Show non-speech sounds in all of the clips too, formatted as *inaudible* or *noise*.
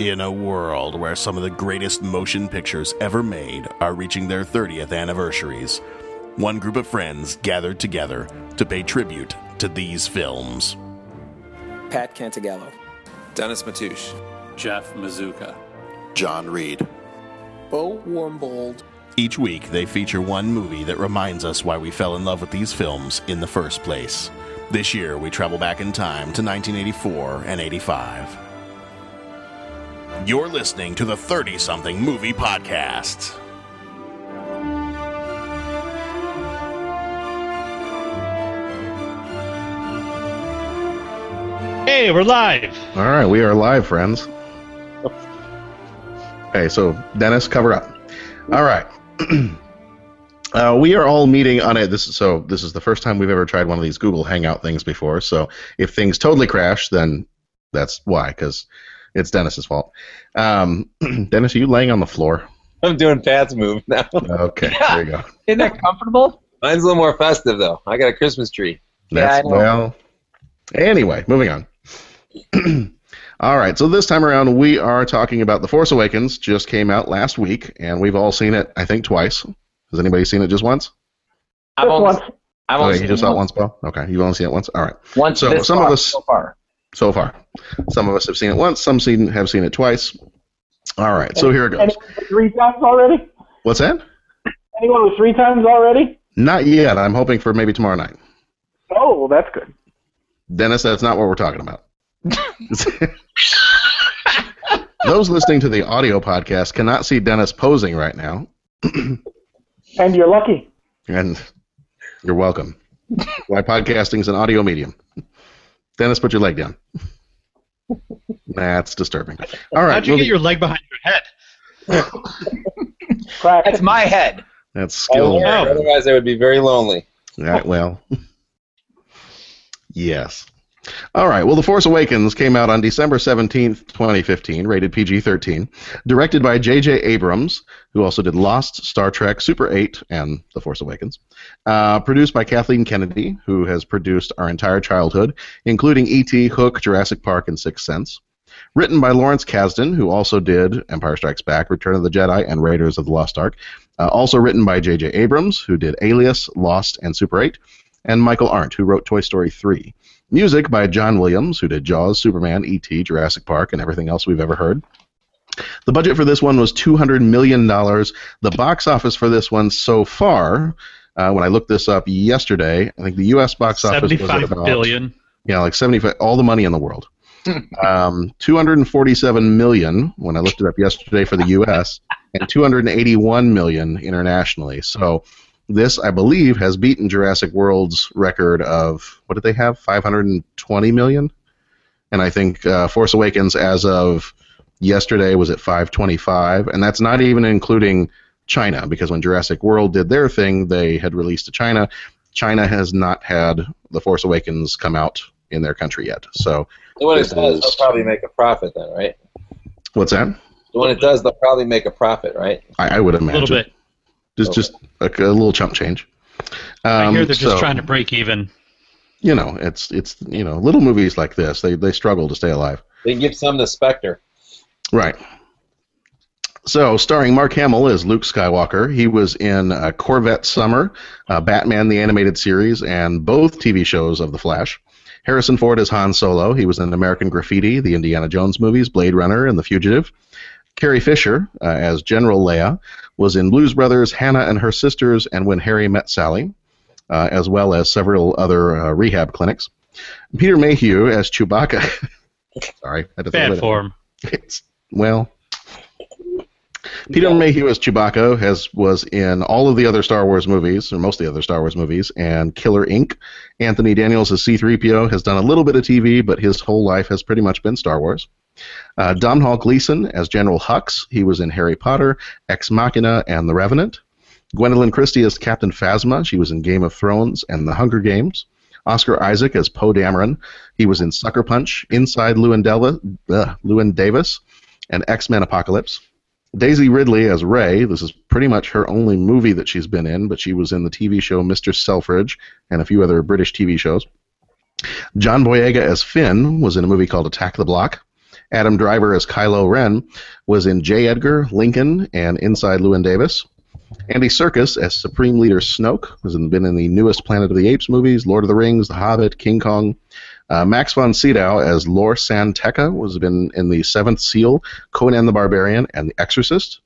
In a world where some of the greatest motion pictures ever made are reaching their 30th anniversaries, one group of friends gathered together to pay tribute to these films. Pat Cantagallo. Dennis Matouche. Jeff Mazuka. John Reed. Bo Warmbold. Each week, they feature one movie that reminds us why we fell in love with these films in the first place. This year, we travel back in time to 1984 and 85. You're listening to the 30 something movie podcast. Hey, we're live. All right, we are live, friends. Okay, so Dennis, cover up. All right. *clears throat* uh, we are all meeting on it. This is, so this is the first time we've ever tried one of these Google Hangout things before. So if things totally crash, then that's why, because it's Dennis's fault. Um, *clears throat* Dennis, are you laying on the floor? I'm doing Pat's move now. Okay, Yeah. *laughs* there you go. Isn't that comfortable? Mine's a little more festive though. I got a Christmas tree. That's I know. well. Anyway, moving on. *clears throat* all right, so this time around we are talking about The Force Awakens. Just came out last week, and we've all seen it, I think, twice. Has anybody seen it just once? I've only, I've only Okay, seen you just it saw it once. once, Paul. Okay, you've only seen it once. All right, Once So, this some of us- so far. So far, some of us have seen it once. Some seen have seen it twice. All right, so here it goes. Three times already? What's that? Anyone with three times already? Not yet. I'm hoping for maybe tomorrow night. Oh, well, that's good. Dennis, that's not what we're talking about. *laughs* Those listening to the audio podcast cannot see Dennis posing right now, *clears throat* And you're lucky. and you're welcome. Why podcasting is an audio medium. Dennis, put your leg down. That's disturbing. All right, How'd you moving- get your leg behind your head? That's my head. that's I skill. Oh. oh. Otherwise, I would be very lonely. Yeah, well, *laughs* yes. All right. Well, The Force Awakens came out on December 17th, 2015, rated PG 13, directed by J.J. Abrams, who also did Lost, Star Trek, Super 8, and The Force Awakens. Uh, produced by Kathleen Kennedy, who has produced our entire childhood, including E.T., Hook, Jurassic Park, and Sixth Sense. Written by Lawrence Kasdan, who also did Empire Strikes Back, Return of the Jedi, and Raiders of the Lost Ark. Uh, also written by J.J. Abrams, who did Alias, Lost, and Super 8 and Michael Arndt, who wrote Toy Story 3. Music by John Williams, who did Jaws, Superman, E.T., Jurassic Park, and everything else we've ever heard. The budget for this one was $200 million. The box office for this one so far, uh, when I looked this up yesterday, I think the U.S. box office was about billion. yeah, like 75, all the money in the world. *laughs* um, 247 million when I looked it up yesterday for the U.S. and 281 million internationally. So this, I believe, has beaten Jurassic World's record of what did they have? 520 million, and I think uh, Force Awakens, as of yesterday, was at 525, and that's not even including China because when Jurassic World did their thing, they had released to China. China has not had The Force Awakens come out in their country yet. So So when it This does, is- they'll probably make a profit then, right? what's that? So when it does, they'll probably make a profit, right? I, I would A imagine little bit. Just just a, a little chump change. Um, I hear they're just trying to break even. You know, it's it's you know little movies like this they they struggle to stay alive. They give some to Spectre. Right. So, starring Mark Hamill as Luke Skywalker, he was in uh, Corvette Summer, uh, Batman the Animated Series, and both TV shows of The Flash. Harrison Ford as Han Solo. He was in American Graffiti, the Indiana Jones movies, Blade Runner, and The Fugitive. Carrie Fisher uh, as General Leia was in Blues Brothers, Hannah and Her Sisters, and When Harry Met Sally, uh, as well as several other uh, rehab clinics. Peter Mayhew as Chewbacca. *laughs* Sorry, I had to Bad form. It's, well, Peter Mayhew as Chewbacca has was in all of the other Star Wars movies, or most of the other Star Wars movies, and Killer Inc. Anthony Daniels as C-3PO has done a little bit of TV, but his whole life has pretty much been Star Wars. Uh, Domhnall Gleeson as General Hux. He was in Harry Potter, Ex Machina, and The Revenant. Gwendoline Christie as Captain Phasma. She was in Game of Thrones and The Hunger Games. Oscar Isaac as Poe Dameron. He was in Sucker Punch, Inside Llewyn, Della, uh, Llewyn Davis, and X Men Apocalypse. Daisy Ridley as Rey. This is pretty much her only movie that she's been in, but she was in the TV show Mr. Selfridge and a few other British TV shows. John Boyega as Finn was in a movie called Attack the Block. Adam Driver as Kylo Ren was in J. Edgar, Lincoln, and Inside Llewyn Davis. Andy Serkis as Supreme Leader Snoke has been in the newest Planet of the Apes movies, Lord of the Rings, The Hobbit, King Kong. Uh, Max von Sydow as Lor San Tekka was been in the Seventh Seal, Conan the Barbarian, and The Exorcist.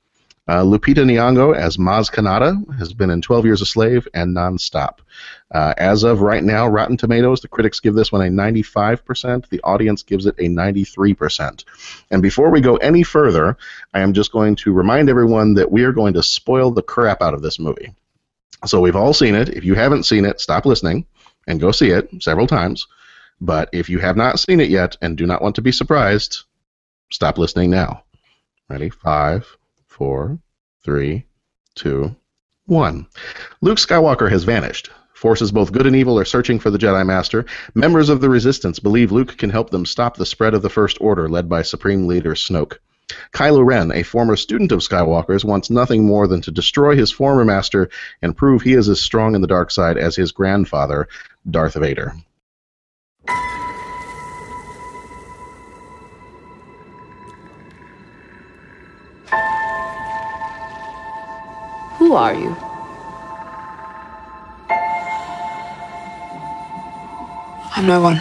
Uh, Lupita Nyong'o as Maz Kanata has been in 12 Years a Slave and Nonstop. Uh, as of right now, Rotten Tomatoes, the critics give this one a 95%, the audience gives it a 93%. And before we go any further, I am just going to remind everyone that we are going to spoil the crap out of this movie. So we've all seen it. If you haven't seen it, stop listening and go see it several times. But if you have not seen it yet and do not want to be surprised, stop listening now. Ready? Five, four, three, two, one. Luke Skywalker has vanished. Forces both good and evil are searching for the Jedi Master. Members of the Resistance believe Luke can help them stop the spread of the First Order led by Supreme Leader Snoke. Kylo Ren, a former student of Skywalker's, wants nothing more than to destroy his former master and prove he is as strong in the dark side as his grandfather, Darth Vader. Who are you? I'm no one.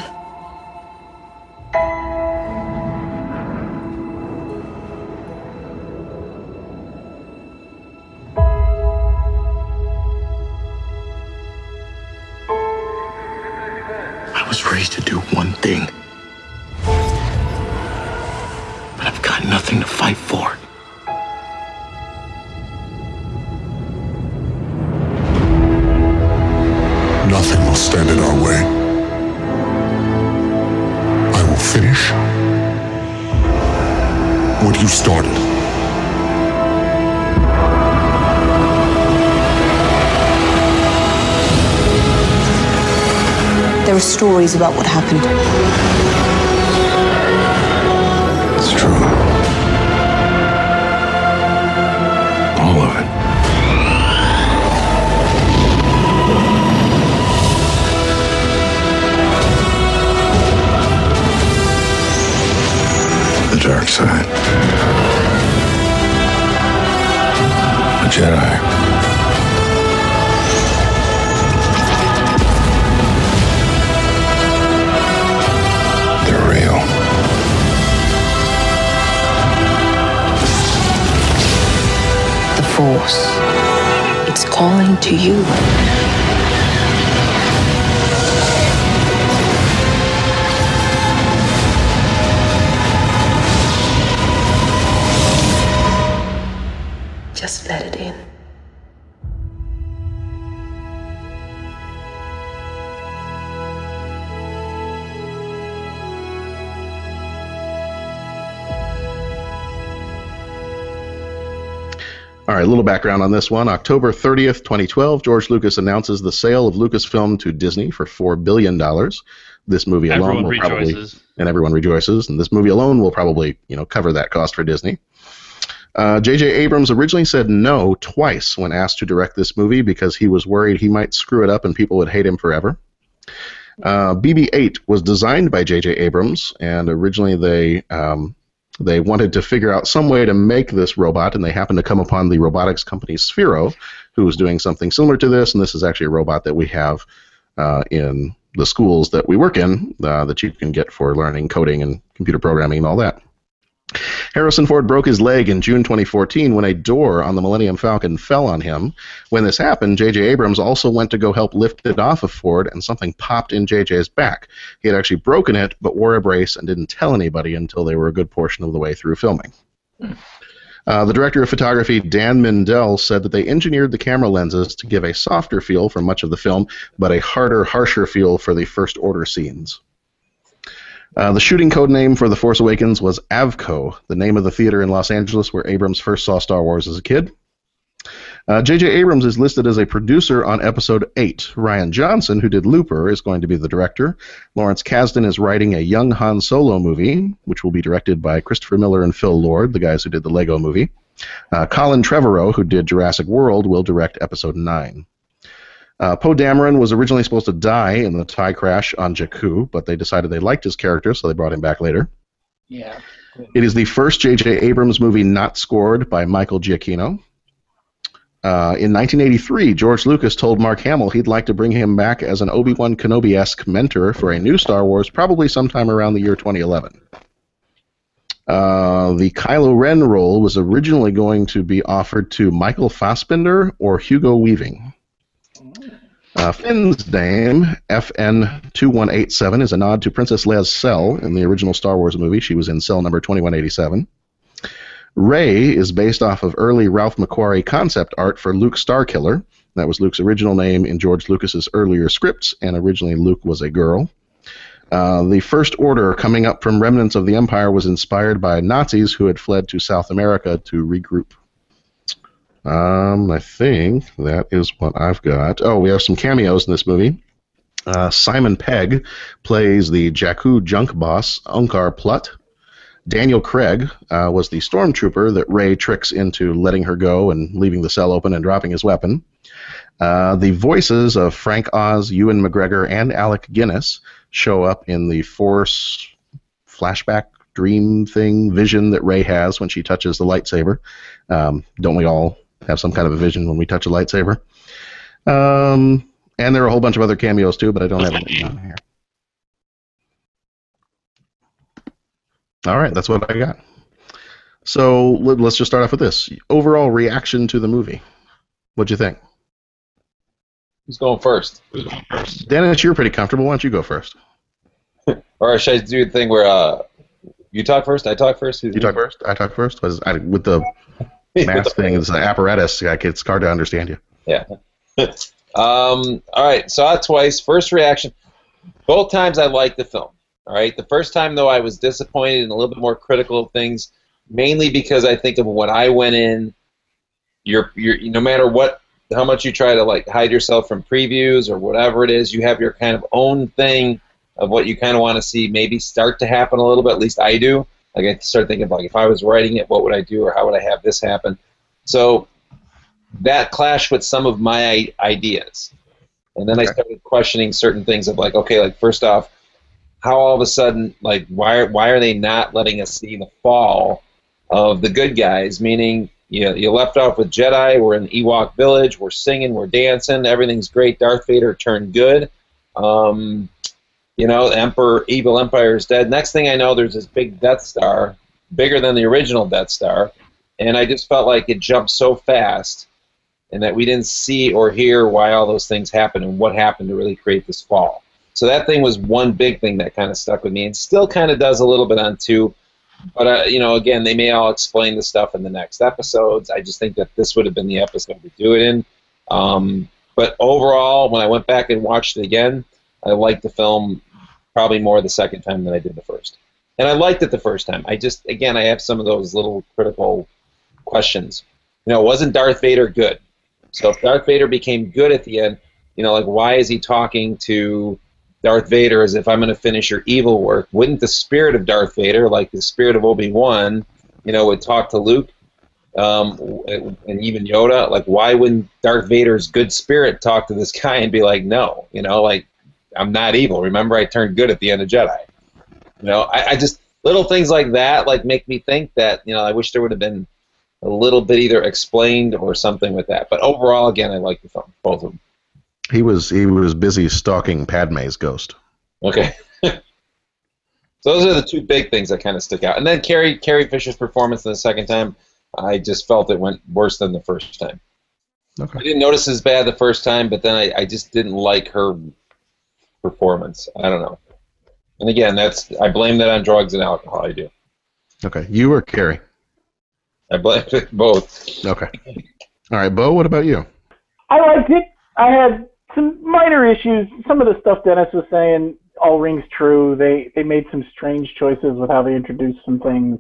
I was raised to do one thing. But I've got nothing to fight for. Stories about what happened. Calling to you. Little background on this one. October 30th, 2012, George Lucas announces the sale of Lucasfilm to Disney for $4 billion. This movie alone Everyone will probably, and everyone rejoices, and this movie alone will probably, you know, cover that cost for Disney. Uh, J.J. Abrams originally said no twice when asked to direct this movie because he was worried he might screw it up and people would hate him forever. Uh, BB-8 was designed by J.J. Abrams, and originally they um, they wanted to figure out some way to make this robot, and they happened to come upon the robotics company Sphero, who was doing something similar to this. And this is actually a robot that we have uh, in the schools that we work in uh, that you can get for learning coding and computer programming and all that. Harrison Ford broke his leg in June 2014 when a door on the Millennium Falcon fell on him. When this happened, J.J. Abrams also went to go help lift it off of Ford, and something popped in J.J.'s back. He had actually broken it, but wore a brace and didn't tell anybody until they were a good portion of the way through filming. Uh, the director of photography, Dan Mindel, said that they engineered the camera lenses to give a softer feel for much of the film, but a harder, harsher feel for the first order scenes. Uh, the shooting code name for The Force Awakens was Avco, the name of the theater in Los Angeles where Abrams first saw Star Wars as a kid. J.J. Abrams is listed as a producer on Episode 8. Rian Johnson, who did Looper, is going to be the director. Lawrence Kasdan is writing a young Han Solo movie, which will be directed by Christopher Miller and Phil Lord, the guys who did the Lego movie. Uh, Colin Trevorrow, who did Jurassic World, will direct Episode 9. Uh, Poe Dameron was originally supposed to die in the TIE crash on Jakku, but they decided they liked his character, so they brought him back later. Yeah. It is the first J.J. Abrams movie not scored by Michael Giacchino. Uh, in 1983, George Lucas told Mark Hamill he'd like to bring him back as an Obi Wan Kenobi esque mentor for a new Star Wars, probably sometime around the year 2011. Uh, the Kylo Ren role was originally going to be offered to Michael Fassbender or Hugo Weaving. Uh, Finn's name, FN2187, is a nod to Princess Leia's cell in the original Star Wars movie. She was in cell number 2187. Rey is based off of early Ralph McQuarrie concept art for Luke Starkiller. That was Luke's original name in George Lucas's earlier scripts, and originally Luke was a girl. Uh, the First Order, coming up from remnants of the Empire, was inspired by Nazis who had fled to South America to regroup. Um, I think that is what I've got. Oh, we have some cameos in this movie. Uh, Simon Pegg plays the Jakku junk boss, Unkar Plutt. Daniel Craig uh, was the stormtrooper that Rey tricks into letting her go and leaving the cell open and dropping his weapon. Uh, the voices of Frank Oz, Ewan McGregor, and Alec Guinness show up in the Force flashback dream thing vision that Rey has when she touches the lightsaber. Um, don't we all have some kind of a vision when we touch a lightsaber? Um, and there are a whole bunch of other cameos too, but I don't have them on here. All right, that's what I got. So let, us just start off with this. Overall reaction to the movie. What'd you think? Who's going first? Dennis, you're pretty comfortable. Why don't you go first? *laughs* Or should I do the thing where uh, you talk first, I talk first? Who's You talk first. I talk first. Was I, with the mask thing? It's an apparatus. Like, it's hard to understand you. Yeah. *laughs* um, all right, saw it twice. First reaction. Both times I liked the film. All right. The first time though I was disappointed and a little bit more critical of things, mainly because I think of when I went in. You're you're no matter what how much you try to like hide yourself from previews or whatever it is, you have your kind of own thing of what you kind of want to see maybe start to happen a little bit. At least I do. Like I start thinking like if I was writing it, what would I do or how would I have this happen? So that clashed with some of my ideas. And then I started questioning certain things of like, okay, like first off, how all of a sudden, like, why why are they not letting us see the fall of the good guys? Meaning, you know, you left off with Jedi. We're in Ewok village. We're singing. We're dancing. Everything's great. Darth Vader turned good. Um, you know, Emperor, evil Empire is dead. Next thing I know, there's this big Death Star, bigger than the original Death Star, and I just felt like it jumped so fast, and that we didn't see or hear why all those things happened and what happened to really create this fall. So that thing was one big thing that kind of stuck with me, and still kind of does a little bit on two. But uh, you know, again, they may all explain the stuff in the next episodes. I just think that this would have been the episode to do it in. Um, but overall, when I went back and watched it again, I liked the film probably more the second time than I did the first. And I liked it the first time. I just, again, I have some of those little critical questions. You know, wasn't Darth Vader good? So if Darth Vader became good at the end, you know, like why is he talking to Darth Vader as if I'm going to finish your evil work? Wouldn't the spirit of Darth Vader, like the spirit of Obi Wan, you know, would talk to Luke um, and even Yoda? Like, why wouldn't Darth Vader's good spirit talk to this guy and be like, no, you know, like I'm not evil. Remember, I turned good at the end of Jedi. You know, I, I just little things like that like make me think that you know I wish there would have been a little bit either explained or something with that. But overall, again, I like the film, both of them. He was he was busy stalking Padme's ghost. Okay. *laughs* so those are the two big things that kind of stick out. And then Carrie Carrie Fisher's performance in the second time, I just felt it went worse than the first time. Okay. I didn't notice as bad the first time, but then I, I just didn't like her performance. I don't know. And again, that's I blame that on drugs and alcohol. I do. Okay, you or Carrie? I blame it *laughs* both. Okay. All right, Bo. What about you? I liked it. I had some minor issues. Some of the stuff Dennis was saying all rings true. They they made some strange choices with how they introduced some things.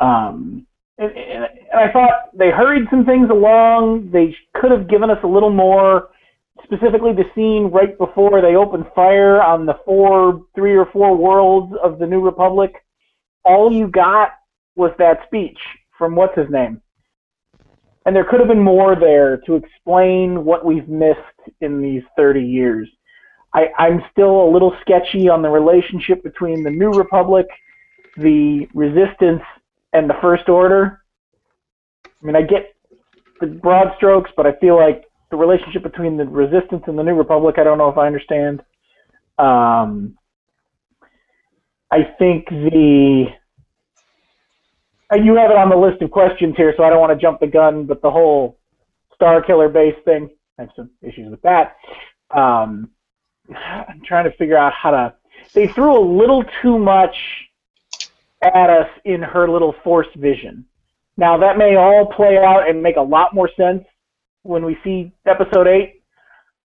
Um, and, and, and I thought they hurried some things along. They could have given us a little more. Specifically, the scene right before they open fire on the four, three or four worlds of the New Republic. All you got was that speech from what's his name and there could have been more there to explain what we've missed in these 30 years. I, I'm still a little sketchy on the relationship between the New Republic, the Resistance and the First Order. I mean, I get the broad strokes, but I feel like the relationship between the Resistance and the New Republic, I don't know if I understand. Um, I think the and you have it on the list of questions here, so I don't want to jump the gun, but the whole Starkiller base thing, I have some issues with that. Um, I'm trying to figure out how to. They threw a little too much at us in her little Force vision. Now that may all play out and make a lot more sense when we see Episode Eight,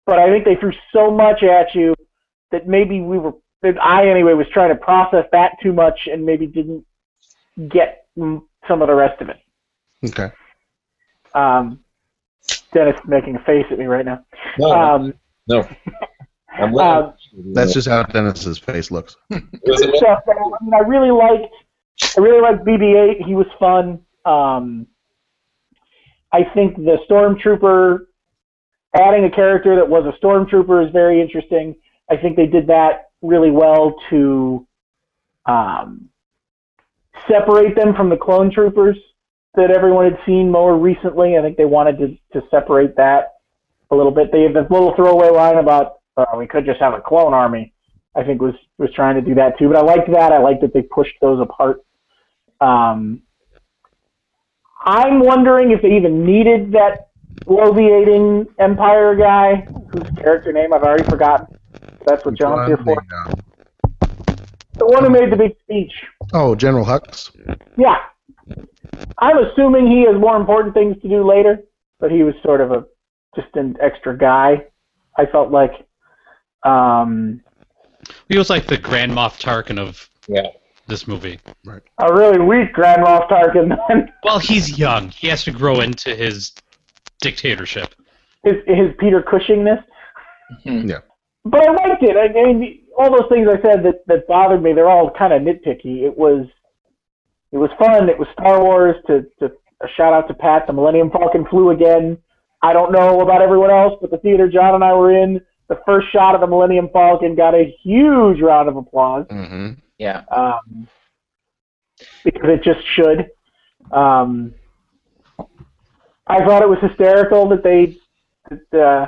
but I think they threw so much at you that maybe we were. That I anyway was trying to process that too much and maybe didn't get some of the rest of it. Okay. Um, Dennis making a face at me right now. No, Um, no. *laughs* I'm uh, That's just how Dennis's face looks. *laughs* stuff I, mean, I really liked. I really liked BB-8. He was fun. Um, I think the stormtrooper adding a character that was a stormtrooper is very interesting. I think they did that really well to um, separate them from the clone troopers that everyone had seen more recently. I think they wanted to, to separate that a little bit. They have this little throwaway line about uh, we could just have a clone army. I think was was trying to do that too. But I liked that. I liked that they pushed those apart. Um, I'm wondering if they even needed that bloviating Empire guy, whose character name I've already forgotten. That's what John's here for. The one who made the big speech. Oh, General Hux. Yeah. I'm assuming he has more important things to do later, but he was sort of a just an extra guy. I felt like. Um, He was like the Grand Moff Tarkin of yeah. This movie. Right. a really weak Grand Moff Tarkin. Then Well, he's young. He has to grow into his dictatorship. his his Peter Cushingness. Yeah. But I liked it. I mean, all those things I said that that bothered me, they're all kind of nitpicky. It was it was fun. It was Star Wars. To to a shout out to Pat. The Millennium Falcon flew again. I don't know about everyone else, but the theater John and I were in, the first shot of the Millennium Falcon got a huge round of applause. Mm-hmm. Yeah. um, because it just should. Um, I thought it was hysterical that they that, uh,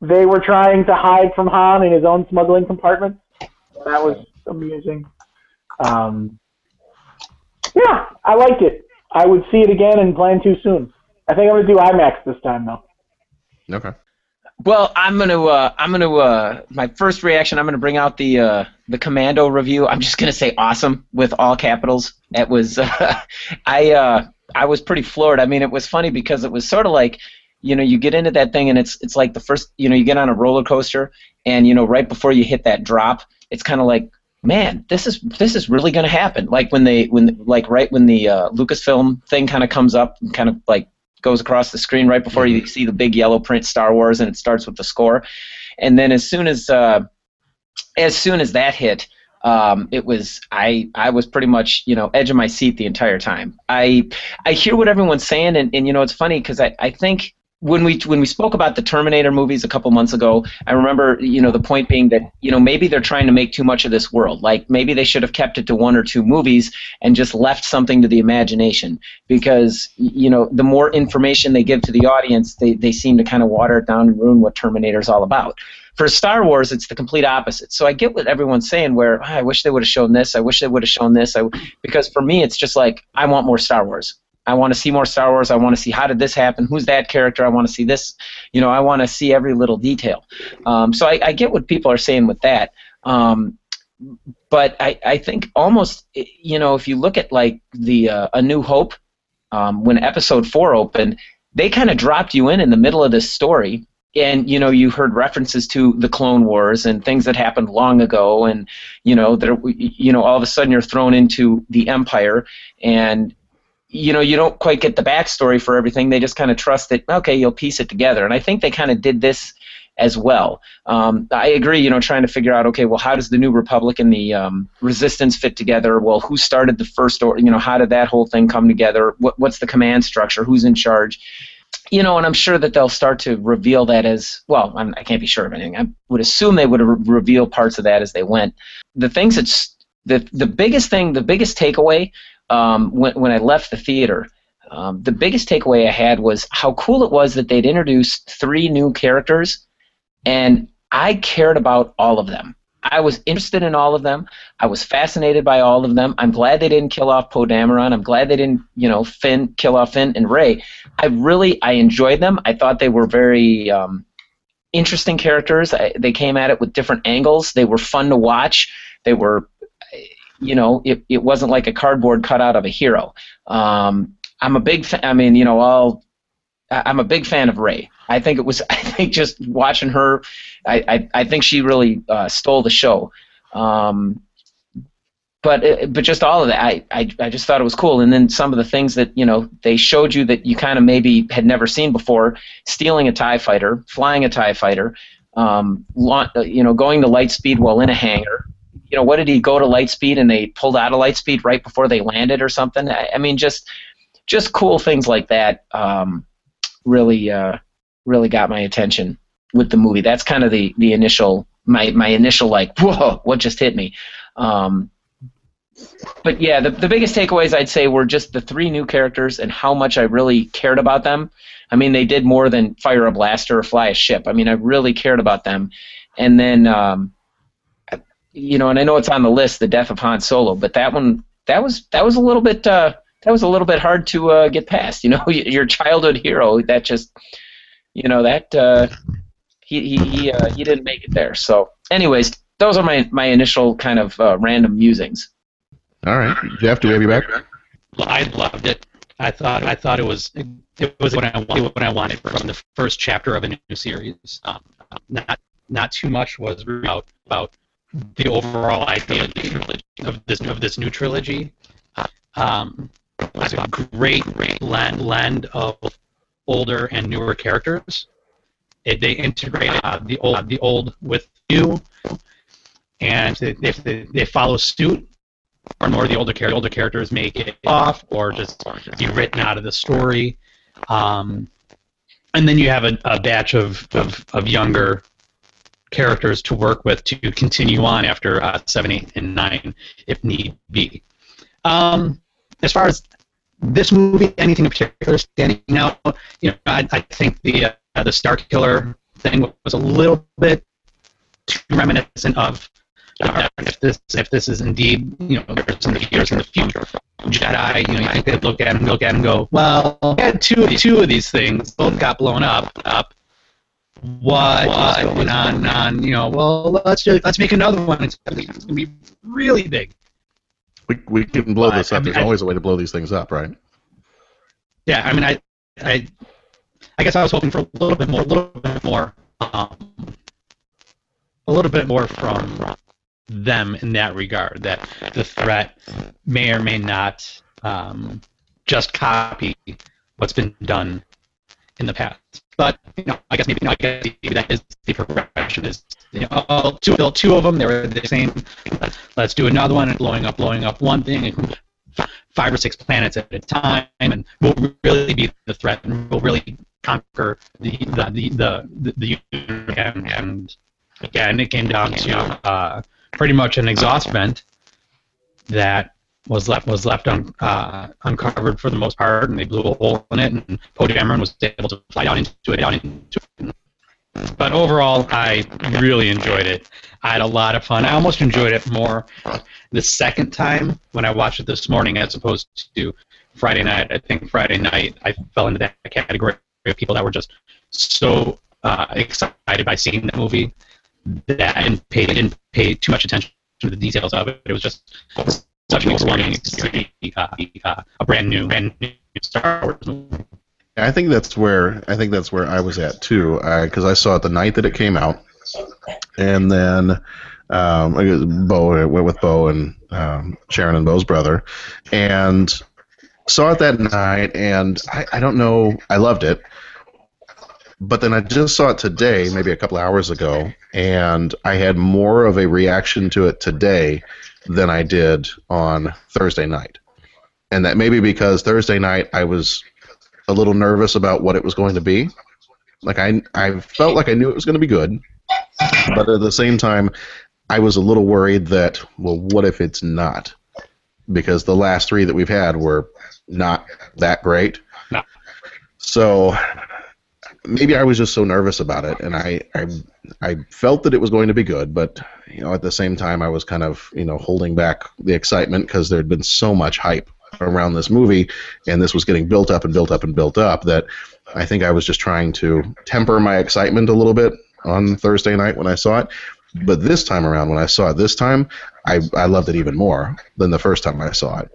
they were trying to hide from Han in his own smuggling compartment. That was amusing. Um, yeah, I liked it. I would see it again and plan to soon. I think I'm gonna do IMAX this time though. Okay. Well, I'm gonna uh, I'm gonna uh, my first reaction. I'm gonna bring out the uh, the Commando review. I'm just gonna say awesome with all capitals. It was *laughs* I uh, I was pretty floored. I mean, it was funny because it was sort of like you know you get into that thing and it's it's like the first you know you get on a roller coaster and you know right before you hit that drop, it's kind of like man, this is this is really going to happen. Like when they when like right when the uh, Lucasfilm thing kind of comes up, kind of like goes across the screen right before you see the big yellow print Star Wars, and it starts with the score, and then as soon as uh, as soon as that hit. Um, it was I I was pretty much you know edge of my seat the entire time. I I hear what everyone's saying and, and you know it's funny because I, I think when we when we spoke about the Terminator movies a couple months ago, I remember you know the point being that you know maybe they're trying to make too much of this world. Like maybe they should have kept it to one or two movies and just left something to the imagination because you know the more information they give to the audience, they they seem to kind of water it down and ruin what Terminator's all about. For Star Wars, it's the complete opposite. So I get what everyone's saying. Where "Ah, I wish they would have shown this. I wish they would have shown this. I, because for me, it's just like I want more Star Wars. I want to see more Star Wars. I want to see how did this happen? Who's that character? I want to see this. You know, I want to see every little detail. Um, so I, I get what people are saying with that. Um, but I, I think almost, you know, if you look at like the uh, A New Hope, um, when Episode Four opened, they kind of dropped you in in the middle of this story. And you know you heard references to the Clone Wars and things that happened long ago, and you know there, you know all of a sudden you're thrown into the Empire, and you know, you don't quite get the backstory for everything. They just kind of trust that, okay, you'll piece it together. And I think they kind of did this as well. Um, I agree, you know, trying to figure out, okay, well, how does the New Republic and the um, Resistance fit together? Well, who started the first, or you know, how did that whole thing come together? What, what's the command structure? Who's in charge? You know, and I'm sure that they'll start to reveal that as well. I'm, I can't be sure of anything. I would assume they would re- reveal parts of that as they went. The things that's the the biggest thing, the biggest takeaway um, when when I left the theater, um, the biggest takeaway I had was how cool it was that they'd introduced three new characters, and I cared about all of them. I was interested in all of them. I was fascinated by all of them. I'm glad they didn't kill off Poe Dameron. I'm glad they didn't, you know, Finn kill off Finn and Rey. I really I enjoyed them. I thought they were very um, interesting characters. I, they came at it with different angles. They were fun to watch. They were, you know, it, it wasn't like a cardboard cutout of a hero. Um, I'm a big fan. I mean, you know, I'll I'm a big fan of Rey. I think it was. *laughs* I think just watching her, I I, I think she really uh, stole the show. Um, but uh, but just all of that, I, I I just thought it was cool. And then some of the things that you know they showed you that you kind of maybe had never seen before: stealing a TIE fighter, flying a TIE fighter, um, uh, you know, going to light speed while in a hangar. You know, what did he go to light speed and they pulled out of light speed right before they landed or something? I, I mean, just just cool things like that. Um, really uh, really got my attention with the movie. That's kind of the the initial my my initial like whoa what just hit me. Um, but yeah, the the biggest takeaways I'd say were just the three new characters and how much I really cared about them. I mean, they did more than fire a blaster or fly a ship. I mean, I really cared about them. And then, um, you know, and I know it's on the list, the death of Han Solo, but that one that was that was a little bit uh, that was a little bit hard to uh, get past. You know, *laughs* your childhood hero that just you know that uh, he he he, uh, he didn't make it there. So, anyways, those are my my initial kind of uh, random musings. All right, Jeff, do we have you back? I loved it. I thought I thought it was it was what I wanted what I wanted from the first chapter of a new series. Um, not not too much was about about the overall idea of, the this of this new trilogy. Um, it's a great blend blend of older and newer characters. It, they integrate uh, the old the old with new, and if they, they follow suit, or more the older char- older characters may get off or just be written out of the story. Um, and then you have a, a batch of, of, of younger characters to work with to continue on after uh, seven, eight, and nine, if need be. Um, as far as this movie, anything in particular standing out? You know, I, I think the uh, the Starkiller thing was a little bit too reminiscent of uh, if this if this is indeed you know some years in the future Jedi. You know, you think they'd look at him, look at him, go, well, we had two two of these things, both got blown up. Up. What is going on? On you know, well, let's just, let's make another one. It's gonna be really big. We, we can blow this I up. mean, There's I- always a way to blow these things up, right? Yeah, I mean, I, I, I guess I was hoping for a little bit more, a little bit more, um, a little bit more from them in that regard. That the threat may or may not um, just copy what's been done in the past. But you know, I guess maybe, you know, I guess maybe that is the progression. Is you know, oh, two, two of them, they were the same. Let's do another one, and blowing up, blowing up one thing, and five or six planets at a time, and we'll really be the threat, and we'll really conquer the the the the, the, the and, and again, it came down to uh, pretty much an exhaust vent that was left was left un, uh, uncovered for the most part, and they blew a hole in it, and Poe Dameron was able to fly down into it, down into it. But overall, I really enjoyed it. I had a lot of fun. I almost enjoyed it more the second time when I watched it this morning as opposed to Friday night. I think Friday night I fell into that category of people that were just so uh, excited by seeing the movie that I didn't pay, didn't pay too much attention to the details of it. It was just such an overwhelming experience, a brand new, brand new Star Wars movie. I think that's where I think that's where I was at too, because I saw it the night that it came out, and then um, I Bo I went with Bo and um, Sharon and Bo's brother, and saw it that night, and I, I don't know, I loved it, but then I just saw it today, maybe a couple hours ago, and I had more of a reaction to it today than I did on Thursday night, and that maybe because Thursday night I was a little nervous about what it was going to be. Like I, I felt like I knew it was going to be good, but at the same time, I was a little worried that, well, what if it's not? Because the last three that we've had were not that great. No. So maybe I was just so nervous about it, and I, I I felt that it was going to be good, but you know, at the same time, I was kind of you know holding back the excitement because there had been so much hype around this movie, and this was getting built up and built up and built up that I think I was just trying to temper my excitement a little bit on Thursday night when I saw it. But this time around, when I saw it this time, I, I loved it even more than the first time I saw it.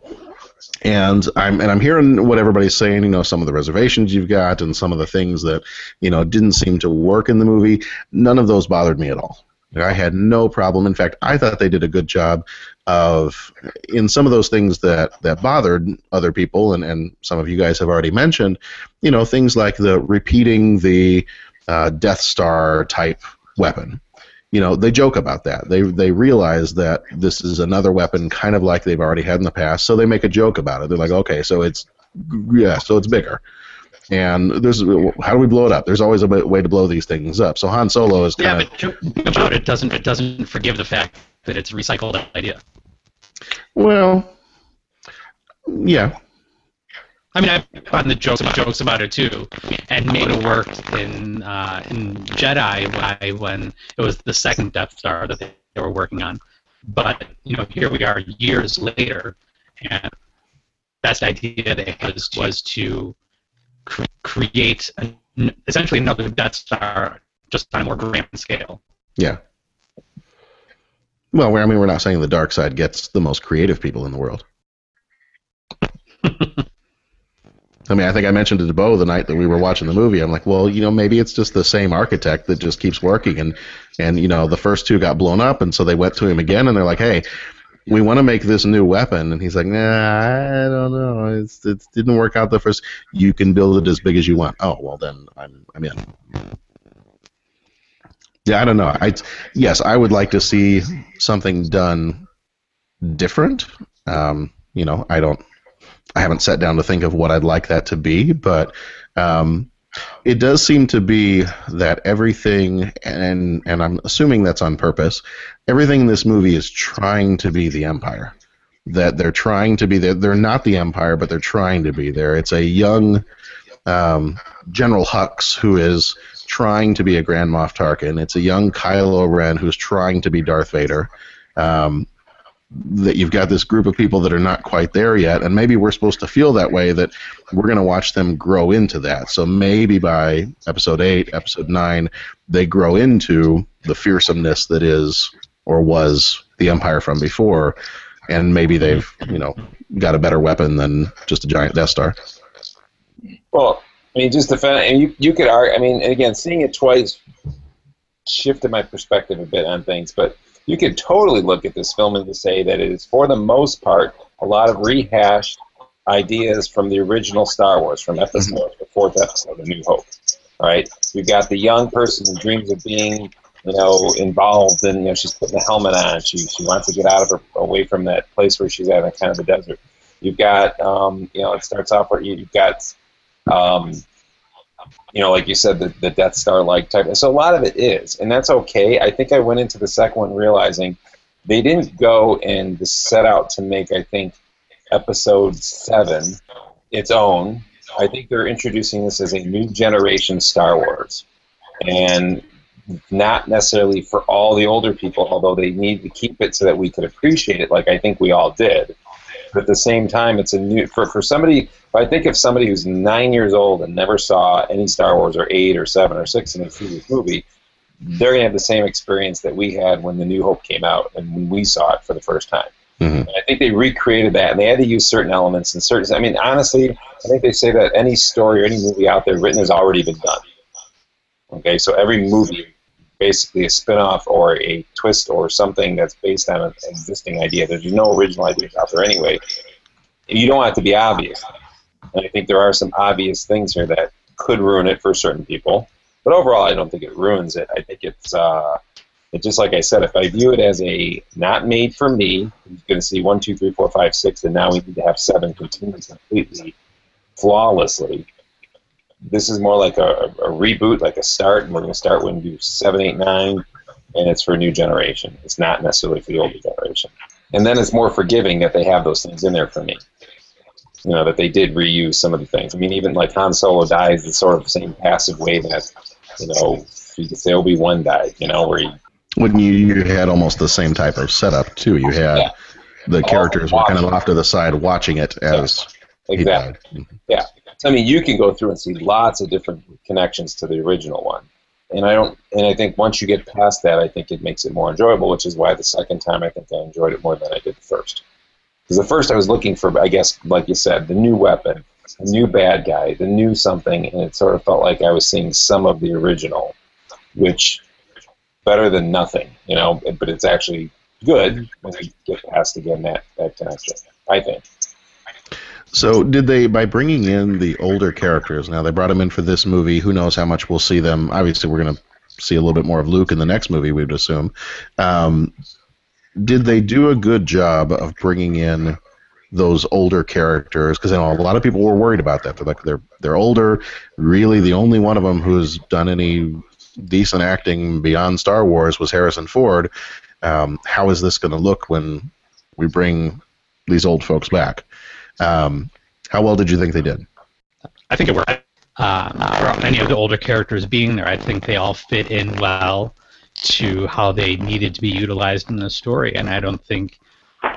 And I'm and I'm hearing what everybody's saying. You know, some of the reservations you've got, and some of the things that you know didn't seem to work in the movie. None of those bothered me at all. I had no problem. In fact, I thought they did a good job of in some of those things that that bothered other people, and and some of you guys have already mentioned. You know, things like the repeating the uh, Death Star type weapon you know they joke about that they they realize that this is another weapon kind of like they've already had in the past so they make a joke about it they're like okay so it's yeah so it's bigger and there's how do we blow it up? There's always a way to blow these things up. So han solo is kind yeah but joke about it. Doesn't it doesn't forgive the fact that it's a recycled idea. Well yeah. I mean, I've gotten the jokes about jokes about it too, and maybe it worked in uh, in Jedi why when it was the second Death Star that they, they were working on. But you know, here we are years later, and best idea they had was, was to cre- create an, essentially another Death Star, just on a more grand scale. Yeah. Well, I mean, we're not saying the dark side gets the most creative people in the world. *laughs* I mean, I think I mentioned to Bo the night that we were watching the movie. I'm like, well, you know, maybe it's just the same architect that just keeps working, and and you know, the first two got blown up, and so they went to him again, and they're like, hey, we want to make this new weapon, and he's like, nah, I don't know, it's, it didn't work out the first. You can build it as big as you want. Oh, well, then I'm I'm in. Yeah, I don't know. I yes, I would like to see something done different. Um, you know, I don't I haven't sat down to think of what I'd like that to be, but um, it does seem to be that everything, and and I'm assuming that's on purpose. Everything in this movie is trying to be the Empire. That they're trying to be there. They're not the Empire, but they're trying to be there. It's a young um, General Hux who is trying to be a Grand Moff Tarkin. It's a young Kylo Ren who's trying to be Darth Vader. Um, that you've got this group of people that are not quite there yet, and maybe we're supposed to feel that way that we're going to watch them grow into that. So maybe by episode eight, episode nine, they grow into the fearsomeness that is or was the Empire from before, and maybe they've you know got a better weapon than just a giant Death Star. Well, I mean, just the fact, and you you could argue. I mean, and again, seeing it twice shifted my perspective a bit on things, but you could totally look at this film and to say that it is, for the most part, a lot of rehashed ideas from the original Star Wars, from episode mm-hmm. the fourth episode, A New Hope. Right? You've got the young person who dreams of being, you know, involved, and you know, she's putting the helmet on. She she wants to get out of her away from that place where she's at, in kind of the desert. You've got, um, you know, it starts off where you, you've got um, you know, like you said, the, the Death Star like type. So a lot of it is, and that's okay. I think I went into the second one realizing they didn't go and set out to make, I think, episode seven its own. I think they're introducing this as a new generation Star Wars, and not necessarily for all the older people, although they need to keep it so that we could appreciate it, like I think we all did. But at the same time, it's a new for for somebody I think if somebody who's nine years old and never saw any Star Wars or eight or seven or six and they see this movie, they're gonna have the same experience that we had when the New Hope came out and when we saw it for the first time. Mm-hmm. I think they recreated that, and they had to use certain elements and certain. I mean, honestly, I think they say that any story or any movie out there written has already been done. Okay, so every movie, basically a spin-off or a twist or something that's based on an existing idea. There's no original ideas out there anyway. You don't have to be obvious. And I think there are some obvious things here that could ruin it for certain people. But overall, I don't think it ruins it. I think it's uh, just like I said. If I view it as a not made for me, you're going to see one, two, three, four, five, six, and now we need to have seven continue completely flawlessly. This is more like a, a reboot, like a start, and we're going to start when do seven, eight, nine, and it's for a new generation. It's not necessarily for the older generation. And then it's more forgiving that they have those things in there for me. You know that they did reuse some of the things. I mean, even like Han Solo dies the sort of same passive way that you know you could say Obi Wan died. You know, where he When you you had almost the same type of setup too. You had Yeah. the characters were kind of off to the side watching it as he Exactly. died. Yeah. So, I mean, you can go through and see lots of different connections to the original one. And I don't, and I think once you get past that, I think it makes it more enjoyable, which is why the second time I think I enjoyed it more than I did the first. Because the first I was looking for, I guess, like you said, the new weapon, the new bad guy, the new something, and it sort of felt like I was seeing some of the original, which better than nothing, you know. But it's actually good when you get past again that that connection. I think. So did they by bringing in the older characters? Now they brought them in for this movie. Who knows how much we'll see them? Obviously, we're going to see a little bit more of Luke in the next movie. We'd assume. Um, did they do a good job of bringing in those older characters? Because I know a lot of people were worried about that. They're like they're they're older. Really, the only one of them who's done any decent acting beyond Star Wars was Harrison Ford. Um, how is this going to look when we bring these old folks back? Um, how well did you think they did? I think it worked. Um, for any of the older characters being there, I think they all fit in well to how they needed to be utilized in the story, and I don't think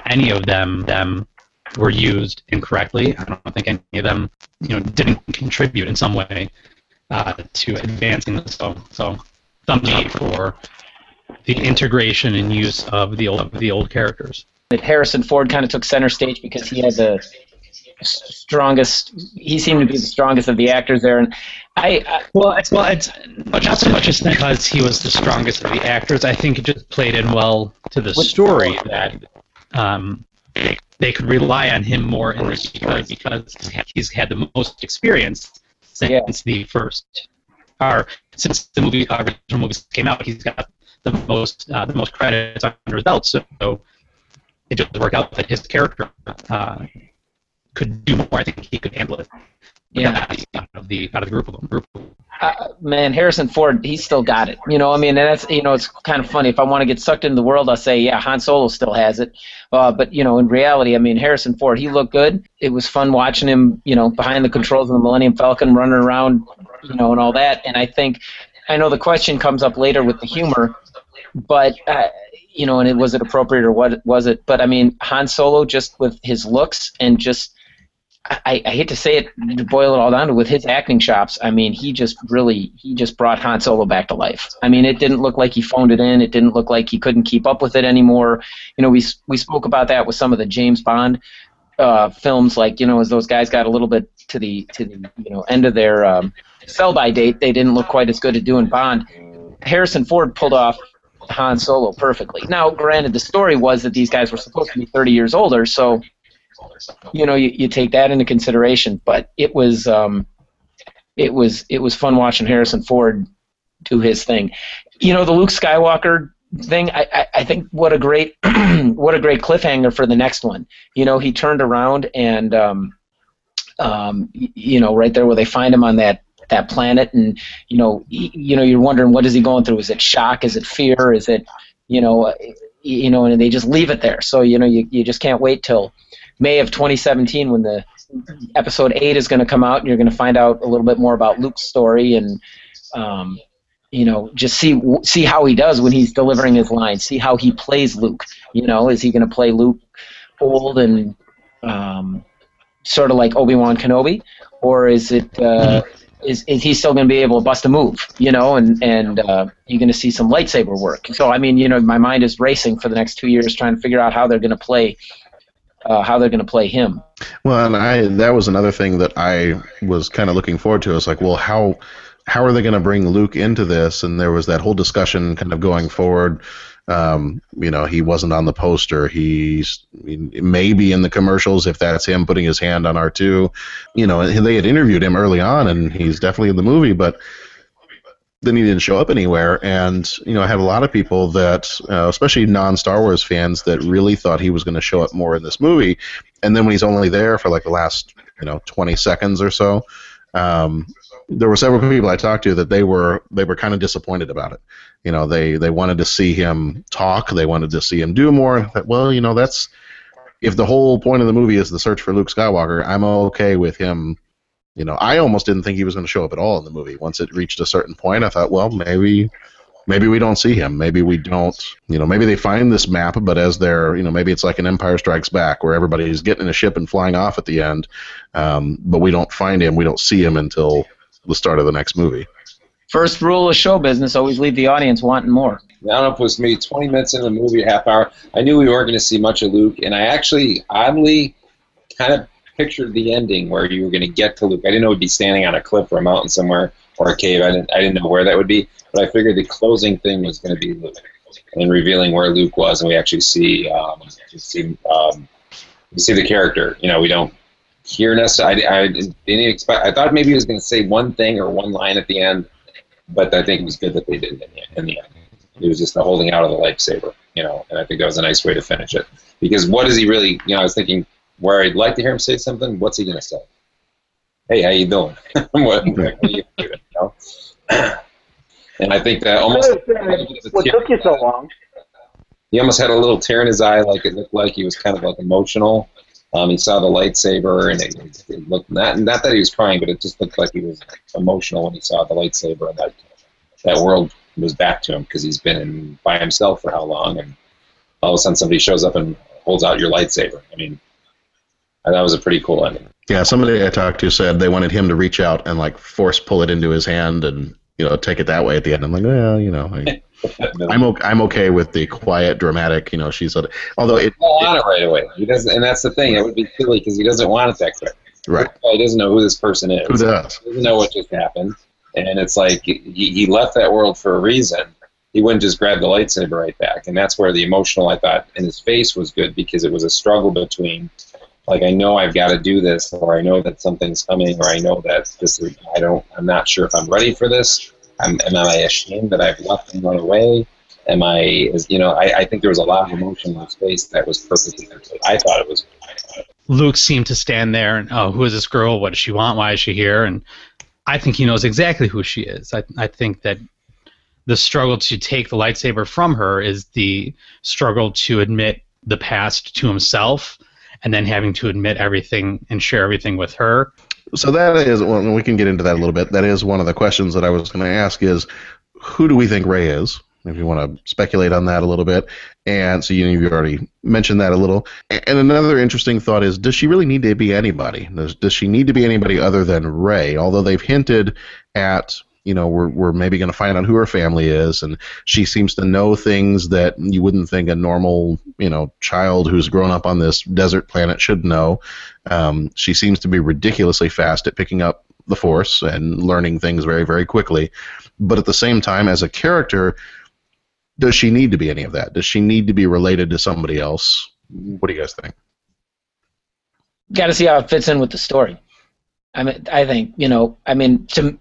any of them them were used incorrectly. I don't think any of them, you know, didn't contribute in some way uh, to advancing the so so thumbs up for the integration and use of the old of the old characters. Harrison Ford kind of took center stage because he had the s- strongest. He seemed to be the strongest of the actors there, and I, I Well, it's well, it's not so much as because he was the strongest of the actors. I think it just played in well to the story that um, they, they could rely on him more in this story because he's had the most experience since the first, or since the movie uh, original movies came out. He's got the most uh, the most credits under his belt, so it just worked out that his character uh, could do more. I think he could handle it. Yeah. out of the out of the group of them. Group of them. uh, man, Harrison Ford, he's still got it. You know, I mean, and that's you know, it's kind of funny. If I want to get sucked into the world, I'll say, yeah, Han Solo still has it. Uh, but you know, in reality, I mean, Harrison Ford, he looked good. It was fun watching him, you know, behind the controls of the Millennium Falcon, running around, you know, and all that. And I think, I know the question comes up later with the humor, but. Uh, you know, and it was it appropriate or what was it? But I mean, Han Solo just with his looks and just I, I hate to say it to boil it all down to with his acting chops. I mean, he just really he just brought Han Solo back to life. I mean, it didn't look like he phoned it in. It didn't look like he couldn't keep up with it anymore. You know, we we spoke about that with some of the James Bond uh, films, like you know, as those guys got a little bit to the to the you know end of their um, sell by date, they didn't look quite as good at doing Bond. Harrison Ford pulled off Han Solo perfectly. Now, granted, the story was that these guys were supposed to be 30 years older, so you know you, you take that into consideration. But it was um, it was it was fun watching Harrison Ford do his thing. You know, the Luke Skywalker thing. I, I, I think what a great *clears throat* what a great cliffhanger for the next one. You know, he turned around and um, um, you know right there where they find him on that that planet and you know y- you know you're wondering what is he going through is it shock is it fear is it you know you know and they just leave it there so you know you, you just can't wait till may of 2017 when the episode 8 is going to come out and you're going to find out a little bit more about luke's story and um, you know just see see how he does when he's delivering his lines see how he plays luke you know? Is he going to play luke old and um, sort of like obi-wan kenobi? Or is it uh, is, is he still going to be able to bust a move, you know, and and uh, you're going to see some lightsaber work. So I mean, you know, my mind is racing for the next two years trying to figure out how they're going to play, uh, how they're going to play him. Well, and I that was another thing that I was kind of looking forward to. I was like, well, how how are they going to bring Luke into this? And there was that whole discussion kind of going forward. Um, you know, he wasn't on the poster. He's maybe in the commercials if that's him putting his hand on R two. You know, they had interviewed him early on, and he's definitely in the movie, but then he didn't show up anywhere. And you know, I had a lot of people that, uh, especially non Star Wars fans, that really thought he was going to show up more in this movie. And then when he's only there for like the last, you know, 20 seconds or so, um, there were several people I talked to that they were they were kind of disappointed about it. You know, they they wanted to see him talk, they wanted to see him do more. Thought, well, you know, that's if the whole point of the movie is the search for Luke Skywalker, I'm okay with him. You know, I almost didn't think he was going to show up at all in the movie. Once it reached a certain point, I thought, well, maybe maybe we don't see him. Maybe we don't, you know, maybe they find this map, but as they're, you know, maybe it's like an Empire Strikes Back where everybody's getting in a ship and flying off at the end, um, but we don't find him, we don't see him until the start of the next movie. First rule of show business: always leave the audience wanting more. I don't know if it was me 20 minutes into the movie, half hour. I knew we weren't going to see much of Luke, and I actually oddly kind of pictured the ending where you were going to get to Luke. I didn't know it would be standing on a cliff or a mountain somewhere or a cave. I didn't, I didn't know where that would be, but I figured the closing thing was going to be Luke and revealing where Luke was, and we actually see um, see um, see the character. You know, we don't hear necessarily. I, I didn't expect. I thought maybe he was going to say one thing or one line at the end, but I think it was good that they did the, in the end. It was just the holding out of the lightsaber, you know, and I think that was a nice way to finish it. Because what is he really? You know, I was thinking where I'd like to hear him say something. What's he going to say? Hey, how you doing? *laughs* what, what are you doing? You know? *clears throat* and I think that almost What took you so long? he almost had a little tear in his eye, like it looked like he was kind of like emotional. Um, he saw the lightsaber, and it, it looked not not that he was crying, but it just looked like he was emotional when he saw the lightsaber, and that that world was back to him because he's been in, by himself for how long, and all of a sudden somebody shows up and holds out your lightsaber. I mean, that was a pretty cool ending. Yeah, somebody I talked to said they wanted him to reach out and like force pull it into his hand and you know take it that way at the end. I'm like, well, you know, I, *laughs* I'm okay, I'm okay with the quiet, dramatic. You know, she's a, although it, Well, on it right away. He doesn't, and that's the thing. It would be silly because he doesn't want it that quick. right. He doesn't know who this person is. Who does? He doesn't know what just happened, and it's like he, he left that world for a reason. He wouldn't just grab the lightsaber right back, and that's where the emotional I thought in his face was good because it was a struggle between, like I know I've got to do this, or I know that something's coming, or I know that this is, I don't I'm not sure if I'm ready for this. I'm, am I ashamed that I've left and run away? Am I, is, you know, I, I think there was a lot of emotion in his face that was perfectly. I thought it was. Luke seemed to stand there and, oh, who is this girl? What does she want? Why is she here? And I think he knows exactly who she is. I, I think that the struggle to take the lightsaber from her is the struggle to admit the past to himself and then having to admit everything and share everything with her. So that is, well, we can get into that a little bit. That is one of the questions that I was going to ask: is who do we think Rey is? If you want to speculate on that a little bit, and so you you already mentioned that a little. And another interesting thought is: does she really need to be anybody? Does does she need to be anybody other than Rey? Although they've hinted at you know we're we're maybe going to find out who her family is and she seems to know things that you wouldn't think a normal you know child who's grown up on this desert planet should know um, she seems to be ridiculously fast at picking up the force and learning things very very quickly but at the same time as a character does she need to be any of that does she need to be related to somebody else what do you guys think Got to see how it fits in with the story. I mean, I think you know. I mean, to